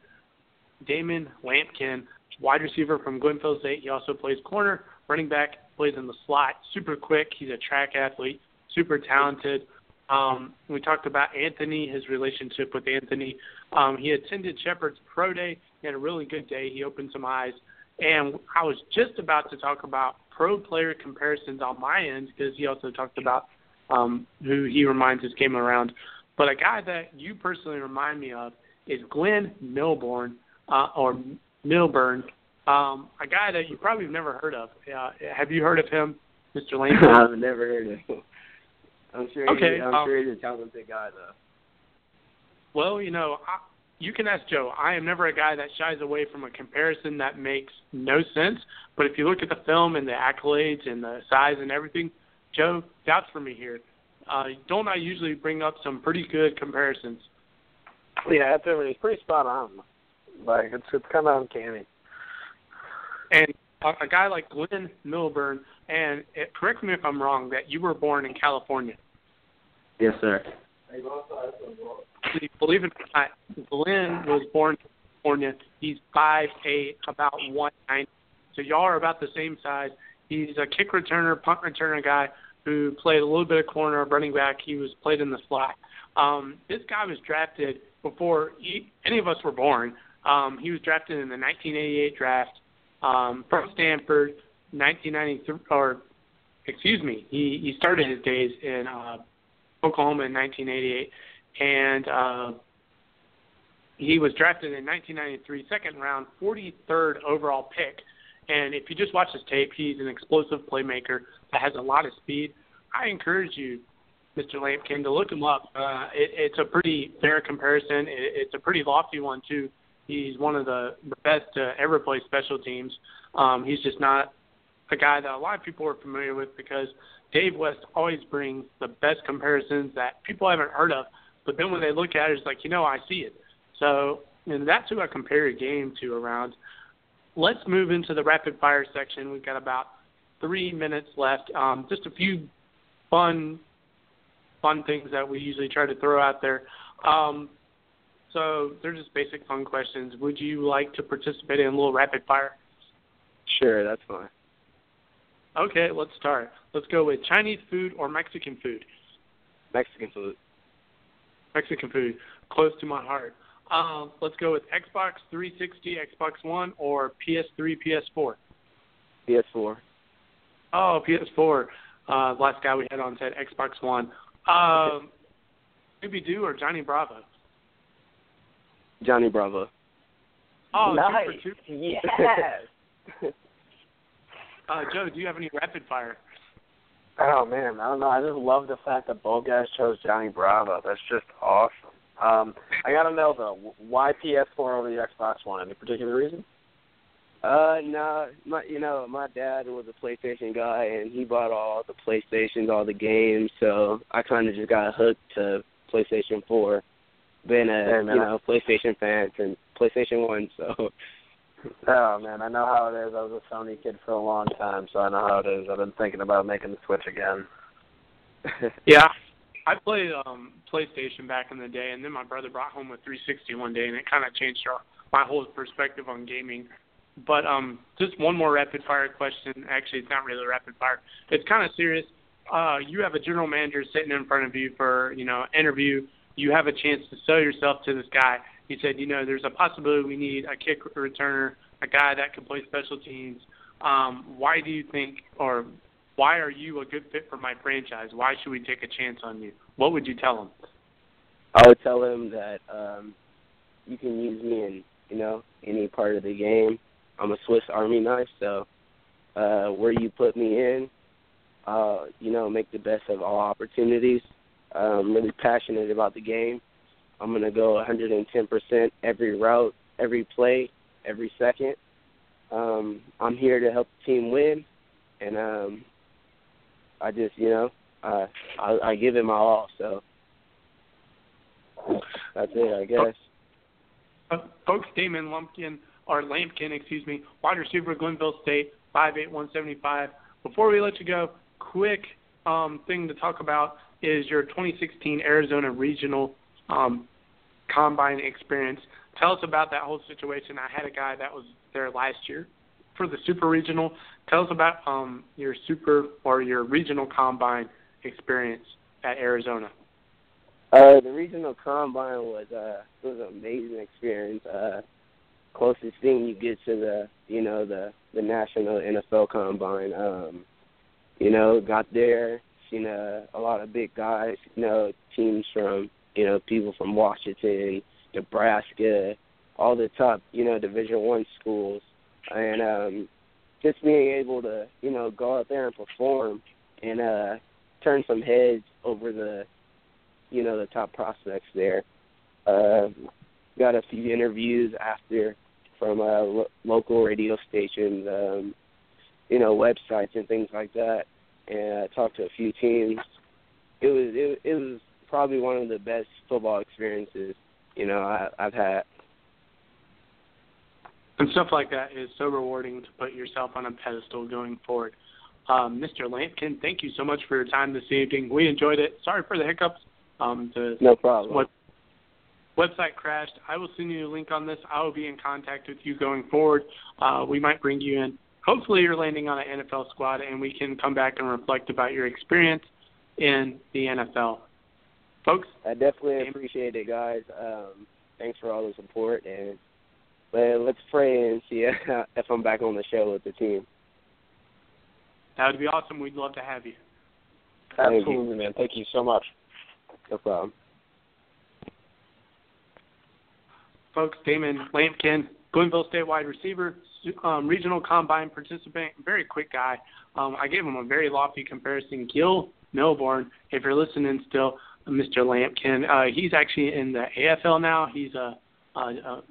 Damon Lampkin, wide receiver from Glenville State. He also plays corner, running back, plays in the slot, super quick. He's a track athlete, super talented. Um, we talked about Anthony, his relationship with Anthony. Um, he attended Shepherd's Pro Day. He had a really good day. He opened some eyes. And I was just about to talk about pro player comparisons on my end because he also talked about um, who he reminds us came around. But a guy that you personally remind me of is Glyn Milburn, uh, or Milburn, um, a guy that you probably have never heard of. Uh, have you heard of him, Mr. Lane? I've never heard of him. I'm sure. Okay, He, I'm um, sure he's a talented guy, though. Well, you know, I, you can ask Joe. I am never a guy that shies away from a comparison that makes no sense. But if you look at the film and the accolades and the size and everything, Joe, doubts for me here. Uh, don't I usually bring up some pretty good comparisons? Yeah, that's I mean, he's pretty spot on. Like it's it's kind of uncanny. And a, a guy like Glyn Milburn, and it, correct me if I'm wrong, that you were born in California. Yes, sir. Believe it or not, Glyn was born in California. He's five eight, about one ninety. So y'all are about the same size. He's a kick returner, punt returner guy who played a little bit of corner, running back. He was played in the slot. Um, this guy was drafted before he, any of us were born. Um, he was drafted in the 1988 draft um, from Stanford, 1993, or excuse me, he he started his days in uh, Oklahoma in 1988, and uh, he was drafted in 1993, second round, 43rd overall pick. And if you just watch his tape, he's an explosive playmaker that has a lot of speed. I encourage you, Mr. Lampkin, to look him up. Uh, it, it's a pretty fair comparison. It, it's a pretty lofty one too. He's one of the, best to ever play special teams. Um, he's just not a guy that a lot of people are familiar with because Dave West always brings the best comparisons that people haven't heard of. But then when they look at it, it's like, you know, I see it. So and that's who I compare a game to around. Let's move into the rapid fire section. We've got about three minutes left. Um, just a few fun, fun things that we usually try to throw out there. Um, so they're just basic fun questions. Would you like to participate in a little rapid fire? Sure, that's fine. Okay, let's start. Let's go with Chinese food or Mexican food. Mexican food. Mexican food, close to my heart. Um, let's go with Xbox 360, Xbox One, or PS3, PS4. PS4. Oh, PS4. Uh, last guy we had on said Xbox One. Um, Scooby Doo or Johnny Bravo? Johnny Bravo. Oh, nice. two for two. Yes. Uh, Joe, do you have any rapid fire? Oh man, I don't know. I just love the fact that both guys chose Johnny Bravo. That's just awesome. Um, I gotta know though, why PS4 over the Xbox One? Any particular reason? Uh, no, my you know my dad was a PlayStation guy, and he bought all the PlayStations, all the games. So I kind of just got hooked to PlayStation 4. Been a you know PlayStation fan since PlayStation One. So Oh man, I know how it is. I was a Sony kid for a long time, so I know how it is. I've been thinking about making the switch again. Yeah, I played um PlayStation back in the day, and then my brother brought home a 360 one day, and it kind of changed our, my whole perspective on gaming. But um, just one more rapid fire question. Actually, it's not really rapid fire. It's kind of serious. Uh, you have a general manager sitting in front of you for you know an interview. You have a chance to sell yourself to this guy. He said, you know, there's a possibility we need a kick returner, a guy that can play special teams. Um, why do you think, or why are you a good fit for my franchise? Why should we take a chance on you? What would you tell him? I would tell him that um you can use me in you know any part of the game. I'm a Swiss Army knife, so uh where you put me in, uh, you know, make the best of all opportunities. I'm really passionate about the game. I'm gonna go 110% every route, every play, every second. Um, I'm here to help the team win, and um, I just, you know, uh, I, I give it my all. So that's it, I guess. Uh, folks, Damon Lumpkin, or Lampkin, excuse me, wide receiver, Glenville State, five eight one seventy five. Before we let you go, quick um, thing to talk about is your 2016 Arizona Regional um, Combine experience. Tell us about that whole situation. I had a guy that was there last year for the Super Regional. Tell us about um, your Super or your Regional Combine experience at Arizona. Uh, the regional combine was uh was an amazing experience. Uh, closest thing you get to the you know the the national NFL combine. Um, you know, got there, seen a, a lot of big guys. You know, teams from you know people from Washington, Nebraska, all the top you know Division One schools, and um, just being able to you know go out there and perform and uh turn some heads over the you know the top prospects there Uh, got a few interviews after from uh, lo- local radio stations, um, you know, websites and things like that. And I talked to a few teams. It was it, it was probably one of the best football experiences you know I, I've had. And stuff like that is so rewarding to put yourself on a pedestal going forward. Um, Mr. Lampkin, thank you so much for your time this evening. We enjoyed it. Sorry for the hiccups. Um, the no problem. What, website crashed. I will send you a link on this. I will be in contact with you going forward. Uh, we might bring you in. Hopefully, you're landing on an NFL squad, and we can come back and reflect about your experience in the NFL. Folks, I definitely appreciate it, guys. Um, thanks for all the support, and well, let's pray and see if I'm back on the show with the team. That would be awesome. We'd love to have you. Absolutely, man. Thank you so much. No problem. Folks, Damon Lampkin, Glenville State wide receiver, um, regional combine participant, very quick guy. Um, I gave him a very lofty comparison. Gil Milburn, if you're listening still, Mr. Lampkin, uh, he's actually in the AFL now. He's a, a, a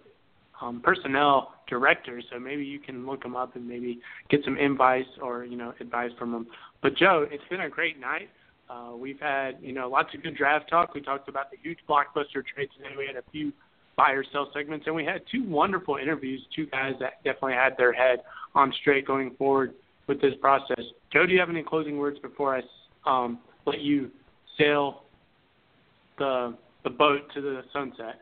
um, personnel director, so maybe you can look him up and maybe get some advice or you know advice from him. But Joe, it's been a great night. Uh, we've had you know lots of good draft talk. We talked about the huge blockbuster trade today. We had a few buy or sell segments, and we had two wonderful interviews. Two guys that definitely had their head on straight going forward with this process. Joe, do you have any closing words before I um, let you sail the the boat to the sunset?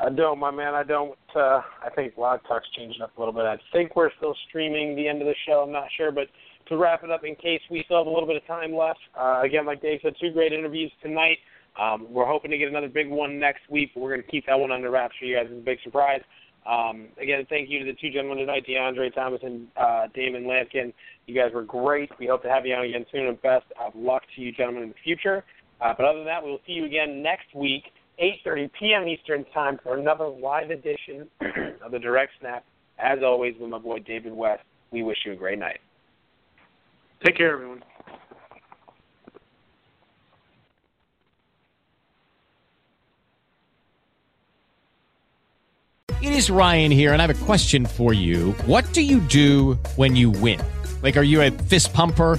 I don't, my man. I don't. Uh, I think Blog Talk's changing up a little bit. I think we're still streaming the end of the show. I'm not sure, but to wrap it up, in case we still have a little bit of time left, uh, again, like Dave said, two great interviews tonight. Um, we're hoping to get another big one next week. We're going to keep that one under wraps for you guys. It's a big surprise. Um, again, thank you to the two gentlemen tonight, DeAndre Thomas and uh, Damon Lampkin. You guys were great. We hope to have you on again soon, and best of luck to you gentlemen in the future. Uh, but other than that, we will see you again next week. 8.30 p.m. Eastern Time for another live edition of the Direct Snap. As always, with my boy David West, we wish you a great night. Take care, everyone. It is Ryan here, and I have a question for you. What do you do when you win? Like, are you a fist pumper?